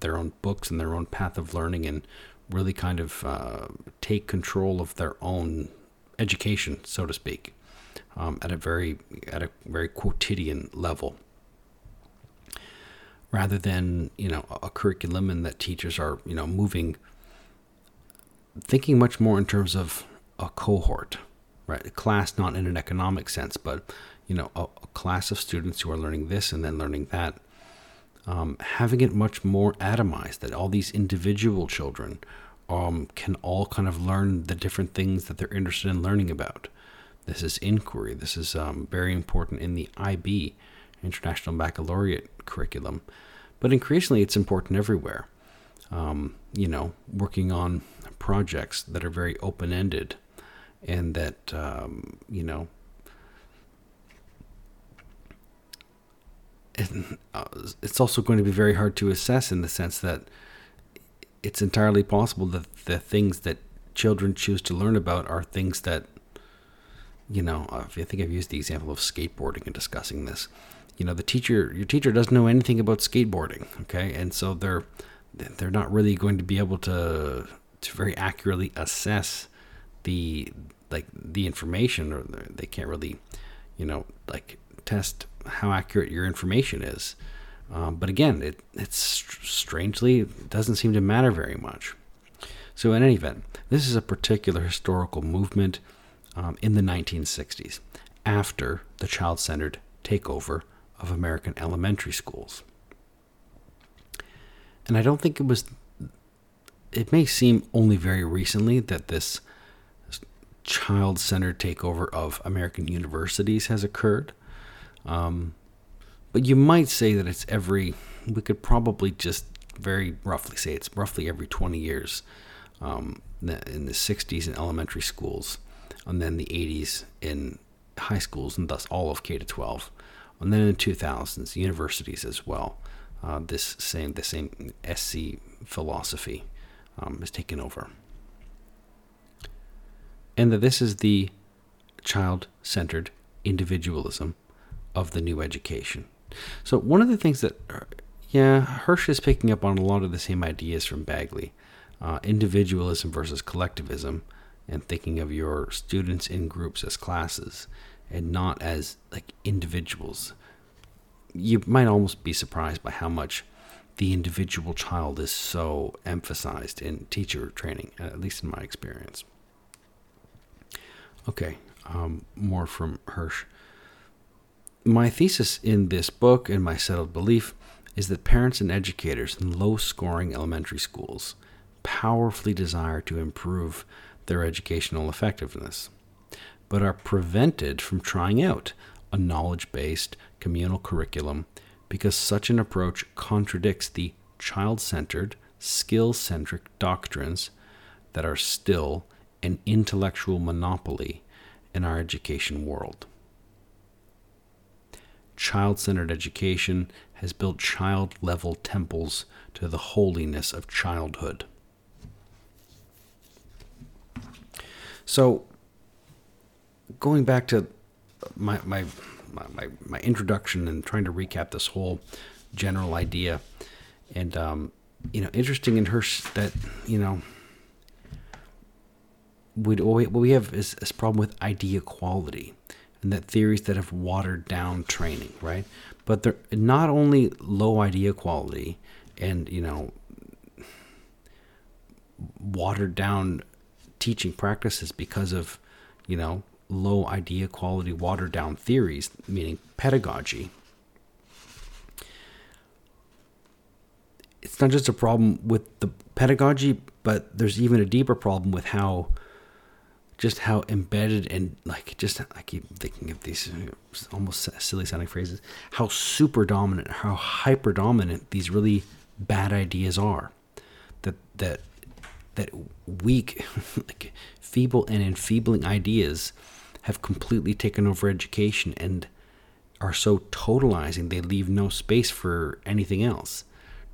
their own books and their own path of learning, and really kind of uh, take control of their own education, so to speak, um, at a very at a very quotidian level rather than you know a curriculum and that teachers are you know moving thinking much more in terms of a cohort, right? A class, not in an economic sense, but you know, a, a class of students who are learning this and then learning that. Um, having it much more atomized, that all these individual children um, can all kind of learn the different things that they're interested in learning about. This is inquiry. This is um, very important in the IB, International Baccalaureate curriculum, but increasingly it's important everywhere. Um, you know, working on projects that are very open ended and that, um, you know, uh, it's also going to be very hard to assess in the sense that it's entirely possible that the things that children choose to learn about are things that you know uh, i think i've used the example of skateboarding in discussing this. You know the teacher your teacher doesn't know anything about skateboarding okay? And so they're they're not really going to be able to to very accurately assess the like the information or they can't really you know like test how accurate your information is. Um, but again it it's strangely doesn't seem to matter very much. So in any event this is a particular historical movement um, in the 1960s after the child-centered takeover of american elementary schools and i don't think it was it may seem only very recently that this child centered takeover of American universities has occurred. Um, but you might say that it's every, we could probably just very roughly say it's roughly every 20 years um, in the 60s in elementary schools, and then the 80s in high schools, and thus all of K to 12. And then in the 2000s, universities as well. Uh, this same the same SC philosophy um, is taken over. And that this is the child centered individualism of the new education. So, one of the things that, yeah, Hirsch is picking up on a lot of the same ideas from Bagley uh, individualism versus collectivism, and thinking of your students in groups as classes and not as like individuals. You might almost be surprised by how much the individual child is so emphasized in teacher training, at least in my experience. Okay, um, more from Hirsch. My thesis in this book and my settled belief is that parents and educators in low scoring elementary schools powerfully desire to improve their educational effectiveness, but are prevented from trying out a knowledge based communal curriculum because such an approach contradicts the child centered, skill centric doctrines that are still an intellectual monopoly in our education world. Child centered education has built child level temples to the holiness of childhood. So, going back to my, my, my, my introduction and trying to recap this whole general idea, and, um, you know, interesting in her that, you know, we'd what we have is this problem with idea quality and that theories that have watered down training, right? But they're not only low idea quality and, you know, watered down teaching practices because of, you know, low idea quality, watered down theories, meaning pedagogy. It's not just a problem with the pedagogy, but there's even a deeper problem with how just how embedded and like just I keep thinking of these almost silly sounding phrases how super dominant how hyper dominant these really bad ideas are that that that weak like feeble and enfeebling ideas have completely taken over education and are so totalizing they leave no space for anything else.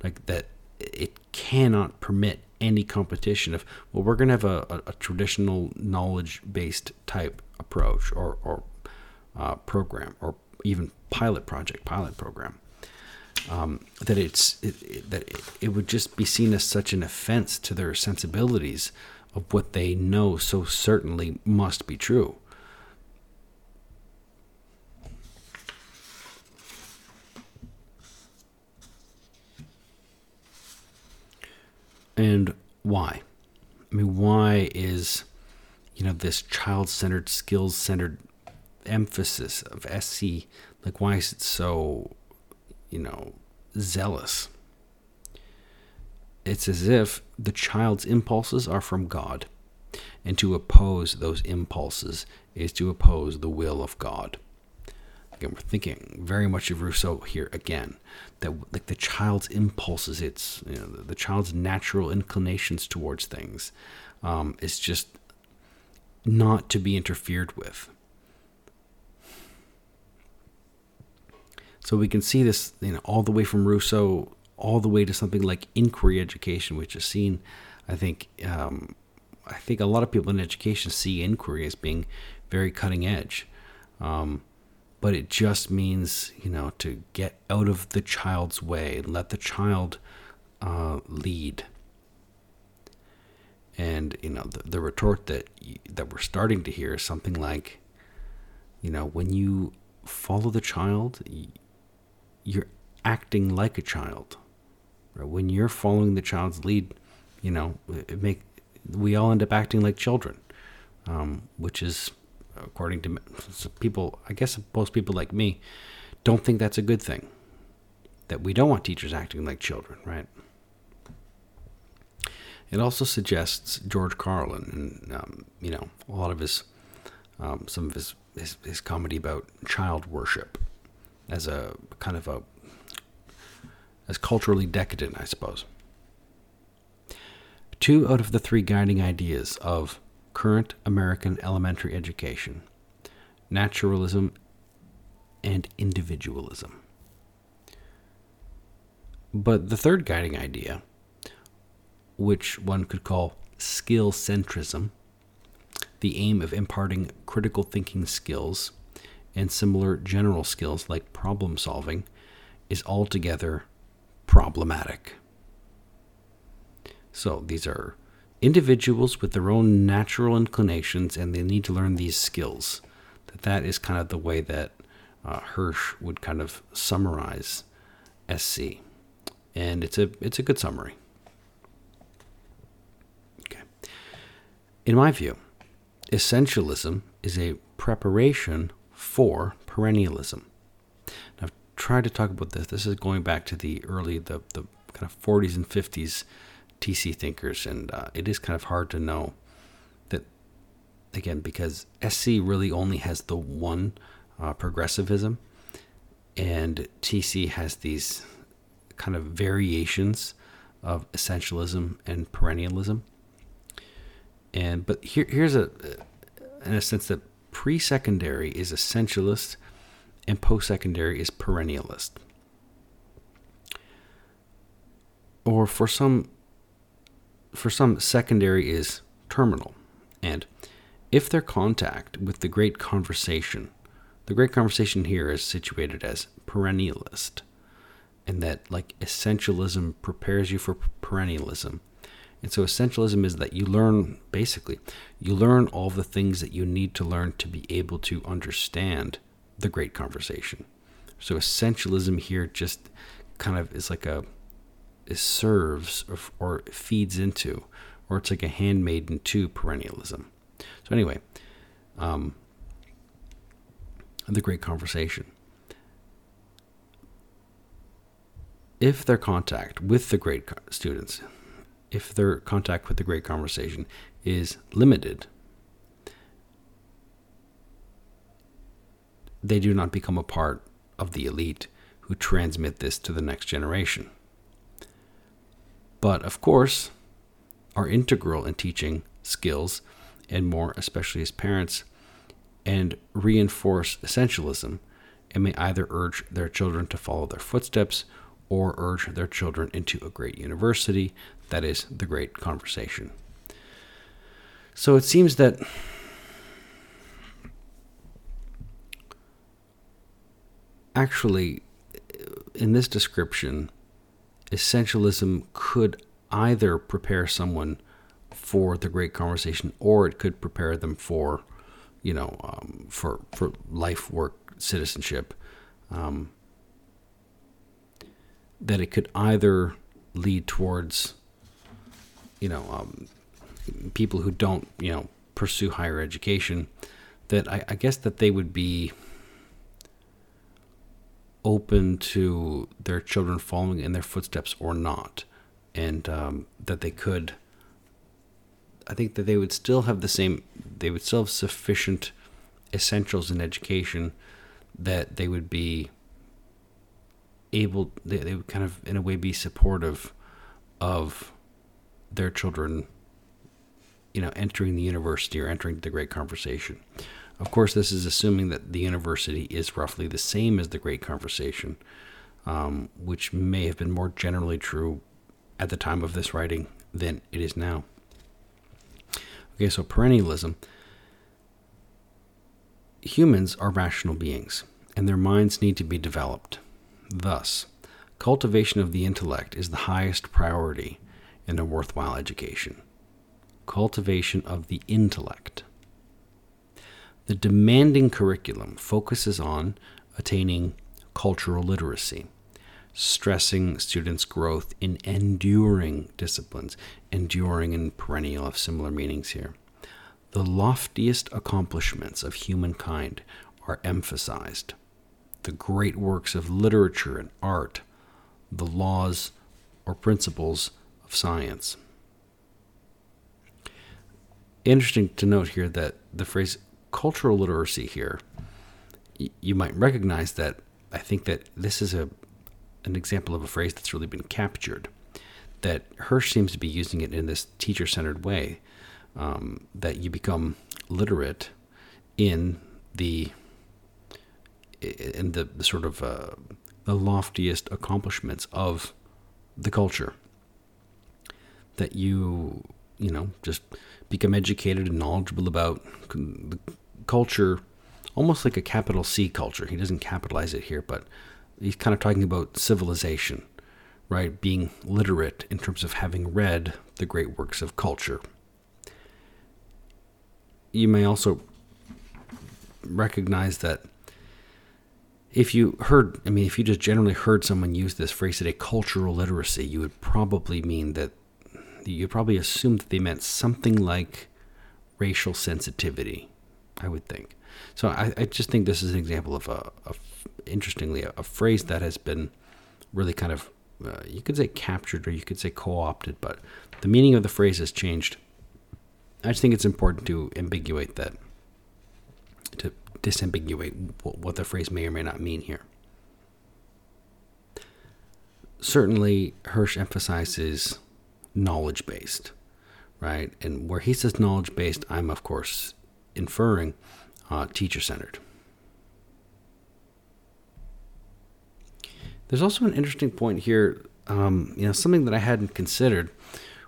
Like that it cannot permit any competition of well we're going to have a, a, a traditional knowledge based type approach or, or uh, program or even pilot project pilot program um, that it's it, it, that it, would just be seen as such an offense to their sensibilities of what they know so certainly must be true and why? I mean, why is you know this child-centered, skills-centered emphasis of SC like why is it so you know zealous? It's as if the child's impulses are from God, and to oppose those impulses is to oppose the will of God. Again, we're thinking very much of Rousseau here again. That like the child's impulses, it's you know, the, child's natural inclinations towards things, um, is just not to be interfered with. So we can see this, you know, all the way from Rousseau all the way to something like inquiry education, which is seen, I think, um, I think a lot of people in education see inquiry as being very cutting edge. Um, but it just means you know to get out of the child's way and let the child uh, lead and you know the, the retort that that we're starting to hear is something like you know when you follow the child you're acting like a child right? when you're following the child's lead you know make we all end up acting like children um, which is according to people, I guess most people like me, don't think that's a good thing. That we don't want teachers acting like children, right? It also suggests George Carlin and um, you know a lot of his um, some of his, his his comedy about child worship as a kind of a as culturally decadent, I suppose. Two out of the three guiding ideas of current American elementary education, naturalism, and individualism. But the third guiding idea, which one could call skill centrism, the aim of imparting critical thinking skills and similar general skills like problem solving, is altogether problematic. So these are individuals with their own natural inclinations and they need to learn these skills. That that is kind of the way that uh, Hirsch would kind of summarize SC, and it's a it's a good summary. Okay. In my view, essentialism is a preparation for perennialism. Now, I've tried to talk about this. This is going back to the early, the, the kind of 40s and 50s TC thinkers, and uh, it is kind of hard to know that, again, because SC really only has the one uh, progressivism, and TC has these kind of variations of essentialism and perennialism. And but here, here's a, in a sense that pre-secondary is essentialist, and post-secondary is perennialist. Or for some, for some, secondary is terminal, and if their contact with the great conversation, the great conversation here is situated as perennialist and that like essentialism prepares you for perennialism. And so essentialism is that you learn basically you learn all the things that you need to learn to be able to understand the great conversation. So essentialism here just kind of is like a serves or, or feeds into or it's like a handmaiden to perennialism. So anyway, um, the great conversation. if their contact with the great students, if their contact with the great conversation is limited, they do not become a part of the elite who transmit this to the next generation. But of course, are integral in teaching skills and more, especially as parents, and reinforce essentialism and may either urge their children to follow their footsteps or urge their children into a great university. That is the great conversation. So it seems that actually, in this description, essentialism could either prepare someone for the great conversation or it could prepare them for, you know, um, for, for life, work, citizenship. Um, that it could either lead towards, you know, um, people who don't, you know, pursue higher education, that I, I guess that they would be open to their children following in their footsteps or not, and um, that they could. I think that they would still have the same. They would still have sufficient essentials in education that they would be able they, they would kind of in a way be supportive of their children you know entering the university or entering the great conversation. Of course this is assuming that the university is roughly the same as the great conversation um, which may have been more generally true at the time of this writing than it is now. Okay so perennialism. Humans are rational beings and their minds need to be developed. Thus, cultivation of the intellect is the highest priority in a worthwhile education. Cultivation of the intellect. The demanding curriculum focuses on attaining cultural literacy, stressing students' growth in enduring disciplines, enduring and perennial have similar meanings here. The loftiest accomplishments of humankind are emphasized the great works of literature and art, the laws or principles science. Interesting to note here that the phrase cultural literacy here, you might recognize that I think that this is a an example of a phrase that's really been captured. That Hirsch seems to be using it in this teacher centered way, um, that you become literate in the in the, the sort of uh, the loftiest accomplishments of the culture. That you, you know, just become educated and knowledgeable about the culture, almost like a capital C culture. He doesn't capitalize it here, but he's kind of talking about civilization, right? Being literate in terms of having read the great works of culture. You may also recognize that if you heard, I mean, if you just generally heard someone use this phrase today, cultural literacy, you would probably mean that you probably assume that they meant something like racial sensitivity, I would think. So I, I just think this is an example of a, a interestingly, a, a, phrase that has been really kind of, uh, you could say captured or you could say co opted, but the meaning of the phrase has changed. I just think it's important to ambiguate that, to disambiguate what the phrase may or may not mean here. Certainly, Hirsch emphasizes knowledge based, right? And where he says knowledge based, I'm of course inferring uh, teacher centered. There's also an interesting point here, um, you know, something that I hadn't considered,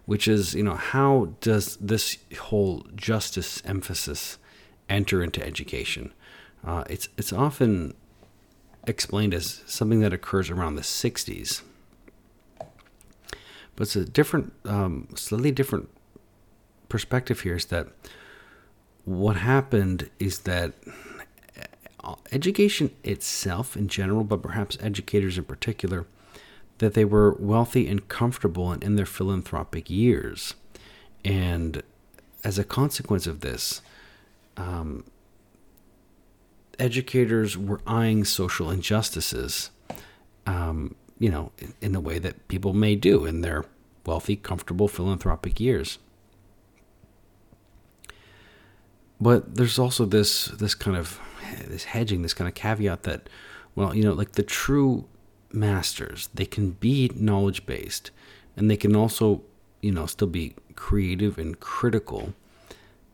which is, you know, how does this whole justice emphasis enter into education? Uh, it's it's often explained as something that occurs around the 60s, but it's a different, um, slightly different perspective here. Is that what happened? Is that education itself in general, but perhaps educators in particular, that they were wealthy and comfortable and in their philanthropic years. And as a consequence of this, um, educators were eyeing social injustices, um, you know, in, the way that people may do in their wealthy, comfortable, philanthropic years. But there's also this this kind of this hedging, this kind of caveat that, well, you know, like the true masters, they can be knowledge based, and they can also, you know, still be creative and critical,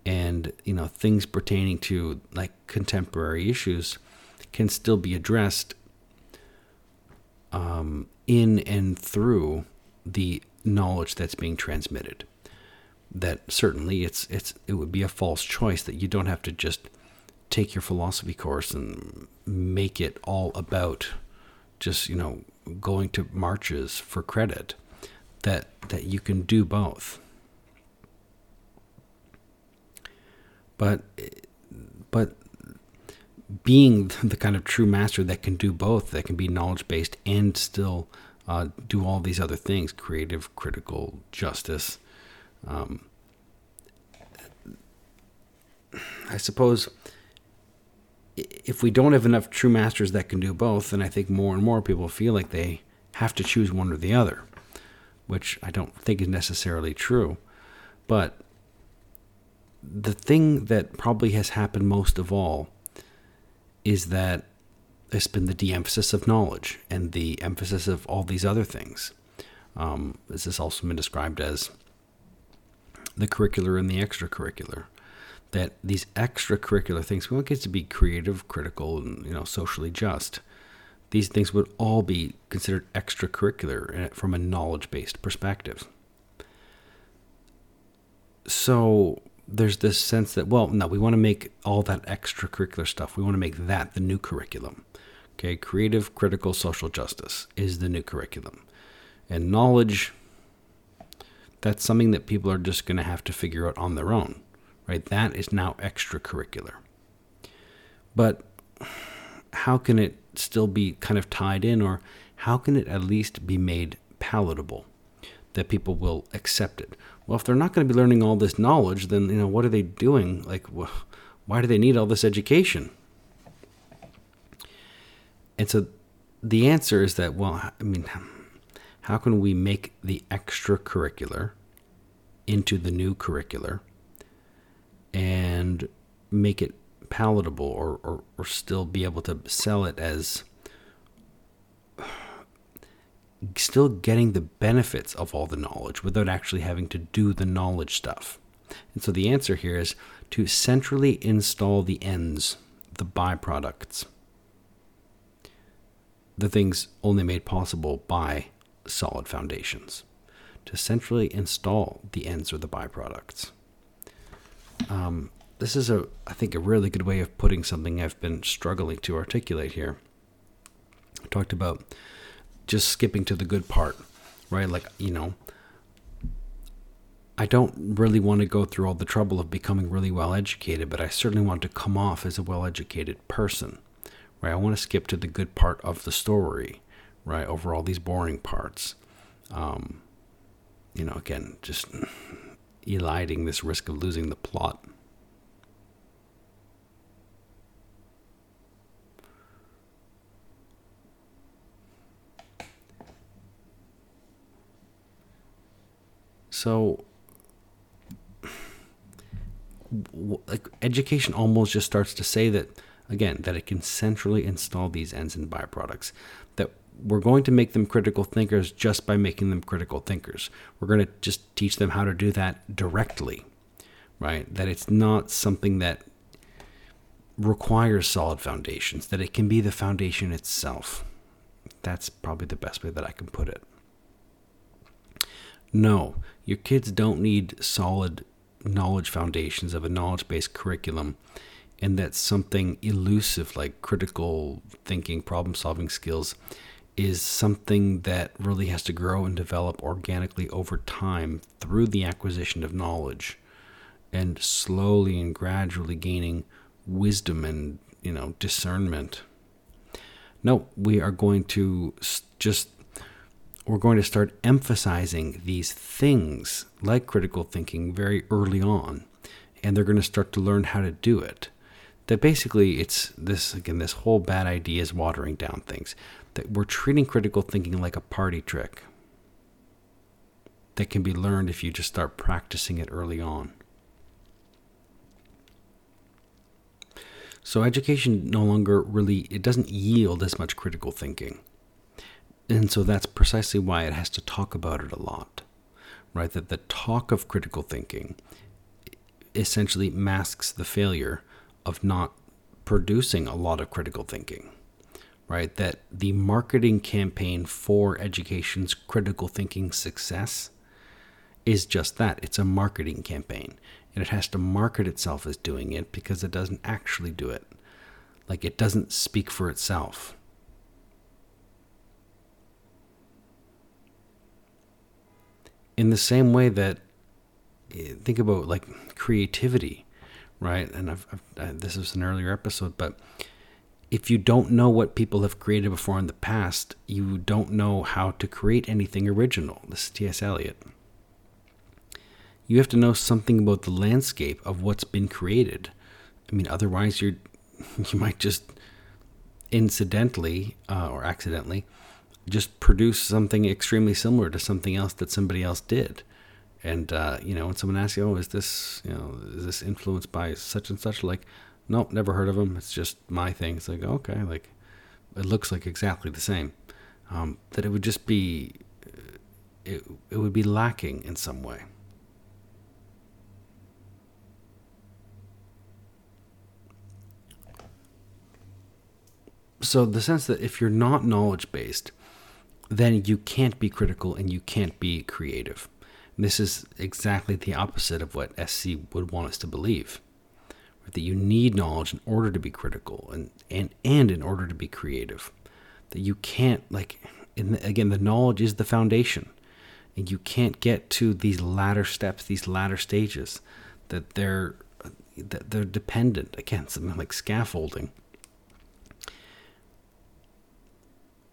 and you know, things pertaining to like contemporary issues can still be addressed um, in and through the knowledge that's being transmitted. That certainly it's it's it would be a false choice that you don't have to just take your philosophy course and make it all about just you know going to marches for credit that that you can do both but but being the kind of true master that can do both that can be knowledge based and still uh, do all these other things creative critical justice um, i suppose if we don't have enough true masters that can do both, then I think more and more people feel like they have to choose one or the other, which I don't think is necessarily true. But the thing that probably has happened most of all is that there's been the de emphasis of knowledge and the emphasis of all these other things. Um, this has also been described as the curricular and the extracurricular that these extracurricular things, we want kids to be creative, critical, and you know socially just. These things would all be considered extracurricular from a knowledge-based perspective. So there's this sense that well, no, we want to make all that extracurricular stuff. We want to make that the new curriculum. Okay, creative, critical, social justice is the new curriculum, and knowledge. That's something that people are just going to have to figure out on their own right? That is now extracurricular. But how can it still be kind of tied in, or how can it at least be made palatable that people will accept it? Well, if they're not going to be learning all this knowledge, then you know what are they doing? Like, why do they need all this education? And so, the answer is that well, I mean, how can we make the extracurricular into the new curricular? and make it palatable or, or, or still be able to sell it as still getting the benefits of all the knowledge without actually having to do the knowledge stuff. And so the answer here is to centrally install the ends, the byproducts, the things only made possible by solid foundations. To centrally install the ends or the byproducts. Um, this is a, I think, a really good way of putting something I've been struggling to articulate here. I talked about just skipping to the good part, right? Like, you know, I don't really want to go through all the trouble of becoming really well educated, but I certainly want to come off as a well educated person, right? I want to skip to the good part of the story, right? Over all these boring parts. Um, you know, again, just eliding this risk of losing the plot. So, like education almost just starts to say that again that it can centrally install these ends and byproducts that we're going to make them critical thinkers just by making them critical thinkers. We're going to just teach them how to do that directly right? That it's not something that requires solid foundations that it can be the foundation itself. That's probably the best way that i can put it no your kids don't need solid knowledge foundations of a knowledge based curriculum and that something elusive like critical thinking, problem solving skills is something that really has to grow and develop organically over time through the acquisition of knowledge and slowly and gradually gaining wisdom and you know discernment. No we are going to just we're going to start emphasizing these things like critical thinking very early on and they're going to start to learn how to do it. That basically it's this again this whole bad idea is watering down things that we're treating critical thinking like a party trick that can be learned if you just start practicing it early on. So education no longer really it doesn't yield as much critical thinking and so that's precisely why it has to talk about it a lot, right? That the talk of critical thinking essentially masks the failure of not producing a lot of critical thinking, right? That the marketing campaign for education's critical thinking success is just that it's a marketing campaign. And it has to market itself as doing it because it doesn't actually do it. Like it doesn't speak for itself. In the same way that eh, think about like creativity, right? And I've, I've, I, this is an earlier episode, but if you don't know what people have created before in the past, you don't know how to create anything original. This is T.S. Eliot. You have to know something about the landscape of what's been created. I mean, otherwise, you're you might just incidentally uh, or accidentally just produce something extremely similar to something else that somebody else did. And uh, you know, when someone asks you, "Oh, is this you know is this influenced by such and such?" Like, nope, never heard of them. It's just my thing. It's like okay, like it looks like exactly the same. Um, that it would just be it, it would be lacking in some way. So the sense that if you're not knowledge based, then you can't be critical and you can't be creative. This is exactly the opposite of what SC would want us to believe. That you need knowledge in order to be critical and, and, and in order to be creative. That you can't, like, the, again, the knowledge is the foundation. And you can't get to these latter steps, these latter stages, that they're, that they're dependent, again, something like scaffolding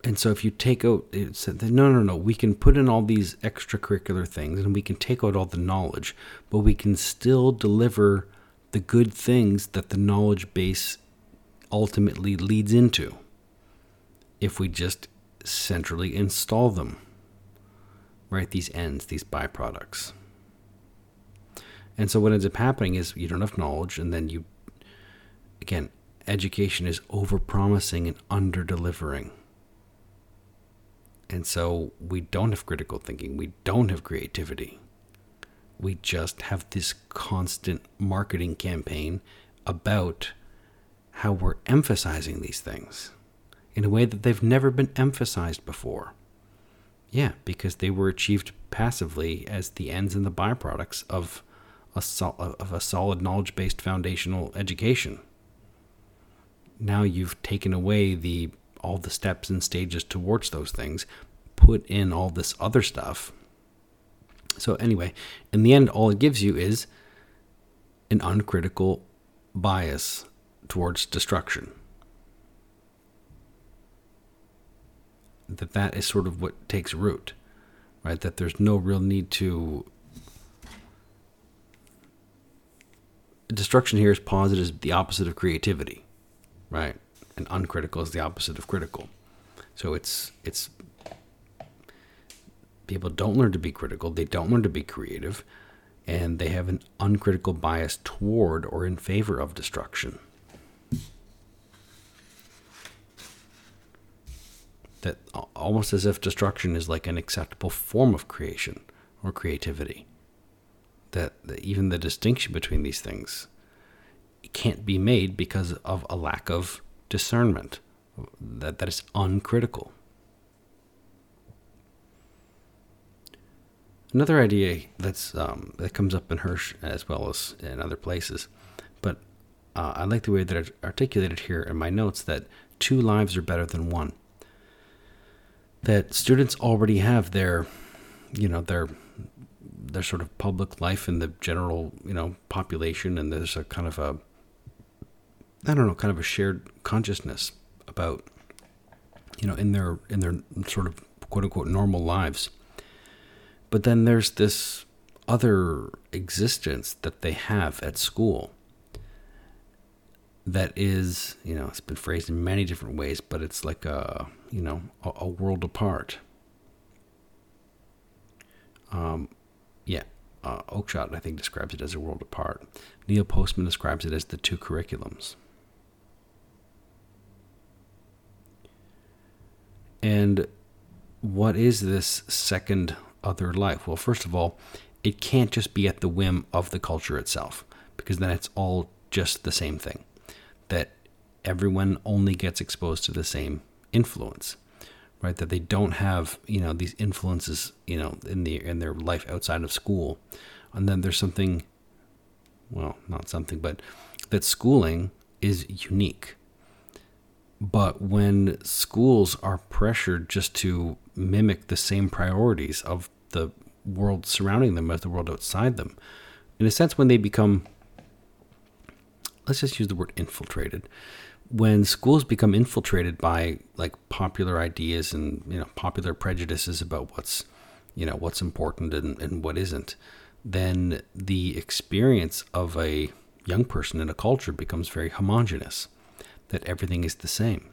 and so if you take out it's no no no we can put in all these extracurricular things and we can take out all the knowledge but we can still deliver the good things that the knowledge base ultimately leads into if we just centrally install them right? These ends these byproducts. And so what ends up happening is you don't have knowledge and then you again education is over promising and under delivering and so we don't have critical thinking, we don't have creativity. We just have this constant marketing campaign about how we're emphasizing these things in a way that they've never been emphasized before. Yeah, because they were achieved passively as the ends and the byproducts of a, sol- of a solid knowledge based foundational education. Now you've taken away the all the steps and stages towards those things, put in all this other stuff. So, anyway, in the end, all it gives you is an uncritical bias towards destruction. That that is sort of what takes root, right? That there's no real need to. Destruction here is positive, the opposite of creativity, right? And uncritical is the opposite of critical. So it's it's people don't learn to be critical, they don't learn to be creative, and they have an uncritical bias toward or in favor of destruction. That almost as if destruction is like an acceptable form of creation or creativity. That, that even the distinction between these things can't be made because of a lack of discernment, that, that is uncritical. Another idea that's um, that comes up in Hirsch as well as in other places, but uh, I like the way that it's articulated here in my notes that two lives are better than one. That students already have their, you know, their their sort of public life in the general, you know, population, and there's a kind of a, I don't know, kind of a shared consciousness about, you know, in their in their sort of quote unquote normal lives but then there's this other existence that they have at school that is, you know, it's been phrased in many different ways, but it's like a, you know, a, a world apart. Um, yeah, uh, Oakeshott, I think, describes it as a world apart. Neil Postman describes it as the two curriculums. And what is this second other life? Well, first of all, it can't just be at the whim of the culture itself, because then it's all just the same thing. That everyone only gets exposed to the same influence, right? That they don't have, you know, these influences, you know, in the in their life outside of school, and then there's something, well, not something, but that schooling is unique. But when schools are pressured just to mimic the same priorities of the world surrounding them as the world outside them. In a sense, when they become, let's just use the word infiltrated. When schools become infiltrated by like popular ideas and you know popular prejudices about what's you know what's important and, and what isn't, then the experience of a young person in a culture becomes very homogenous, that everything is the same.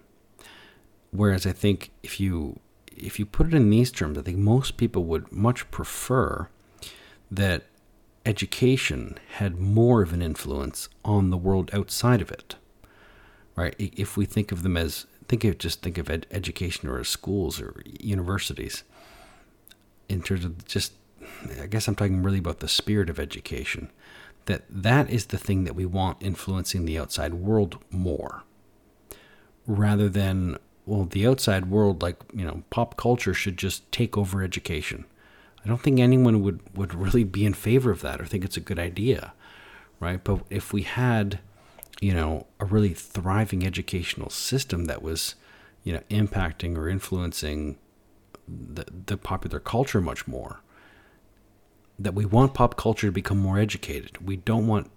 Whereas I think if you if you put it in these terms, I think most people would much prefer that education had more of an influence on the world outside of it. Right? If we think of them as think of just think of ed- education or schools or universities in terms of just I guess I'm talking really about the spirit of education that that is the thing that we want influencing the outside world more rather than well, the outside world, like, you know, pop culture should just take over education. I don't think anyone would, would really be in favor of that or think it's a good idea, right? But if we had, you know, a really thriving educational system that was, you know, impacting or influencing the, the popular culture much more, that we want pop culture to become more educated. We don't want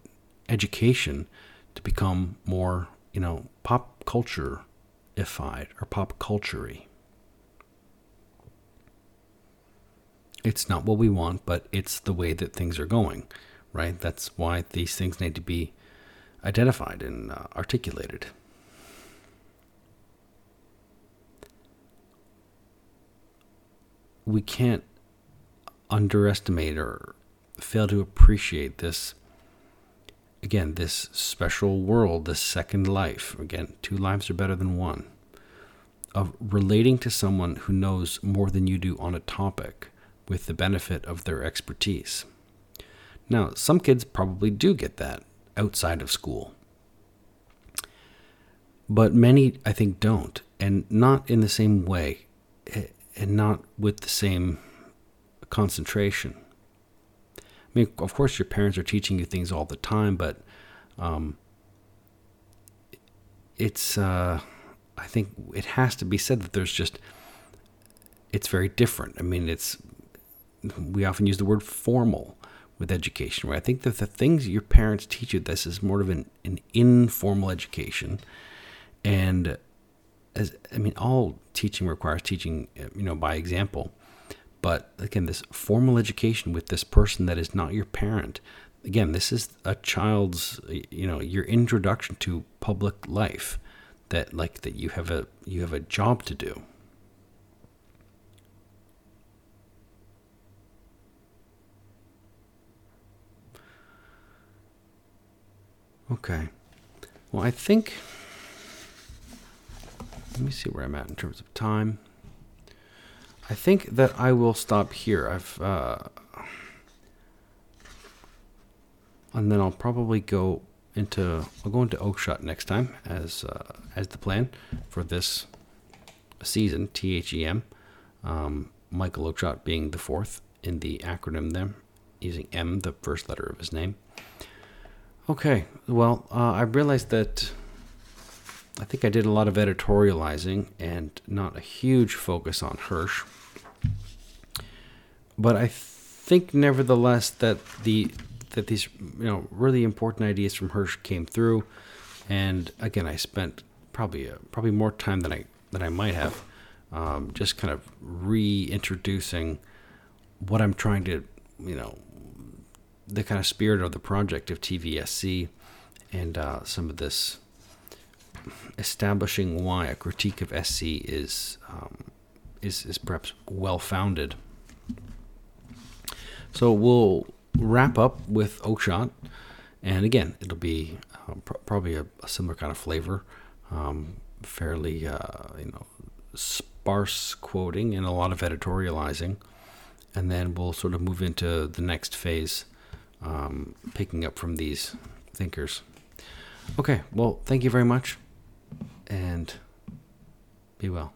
education to become more, you know, pop culture ified or pop culture It's not what we want, but it's the way that things are going, right? That's why these things need to be identified and uh, articulated. We can't underestimate or fail to appreciate this again, this special world, this second life, again, two lives are better than one, of relating to someone who knows more than you do on a topic with the benefit of their expertise. Now, some kids probably do get that outside of school. But many, I think, don't, and not in the same way, eh, and not with the same concentration. I mean, of course, your parents are teaching you things all the time, but um, it's, uh, I think it has to be said that there's just, it's very different. I mean, it's, we often use the word formal with education, right? I think that the things your parents teach you, this is more of an, an informal education. And as, I mean, all teaching requires teaching, you know, by example. But again, this formal education with this person that is not your parent. Again, this is a child's, you know, your introduction to public life that like that you have a you have a job to do. Okay. Well, I think let me see where I'm at in terms of time. I think that I will stop here. I've. Uh, and then I'll probably go into. I'll go into Oakeshott next time as uh, as the plan for this season. T H E M. Um, Michael Oakeshott being the fourth in the acronym there, using M, the first letter of his name. Okay, well, uh, I realized that I think I did a lot of editorializing and not a huge focus on Hirsch. But I think, nevertheless, that the that these you know really important ideas from Hirsch came through, and again, I spent probably uh, probably more time than I than I might have, um, just kind of reintroducing what I'm trying to you know the kind of spirit of the project of TVSC and uh, some of this establishing why a critique of SC is um, is, is perhaps well founded. So we'll wrap up with Oakeshott, and again, it'll be uh, pr- probably a, a, similar kind of flavor, um, fairly uh, you know sparse quoting and a lot of editorializing, and then we'll sort of move into the next phase um, picking up from these thinkers. Okay, well, thank you very much, and be well.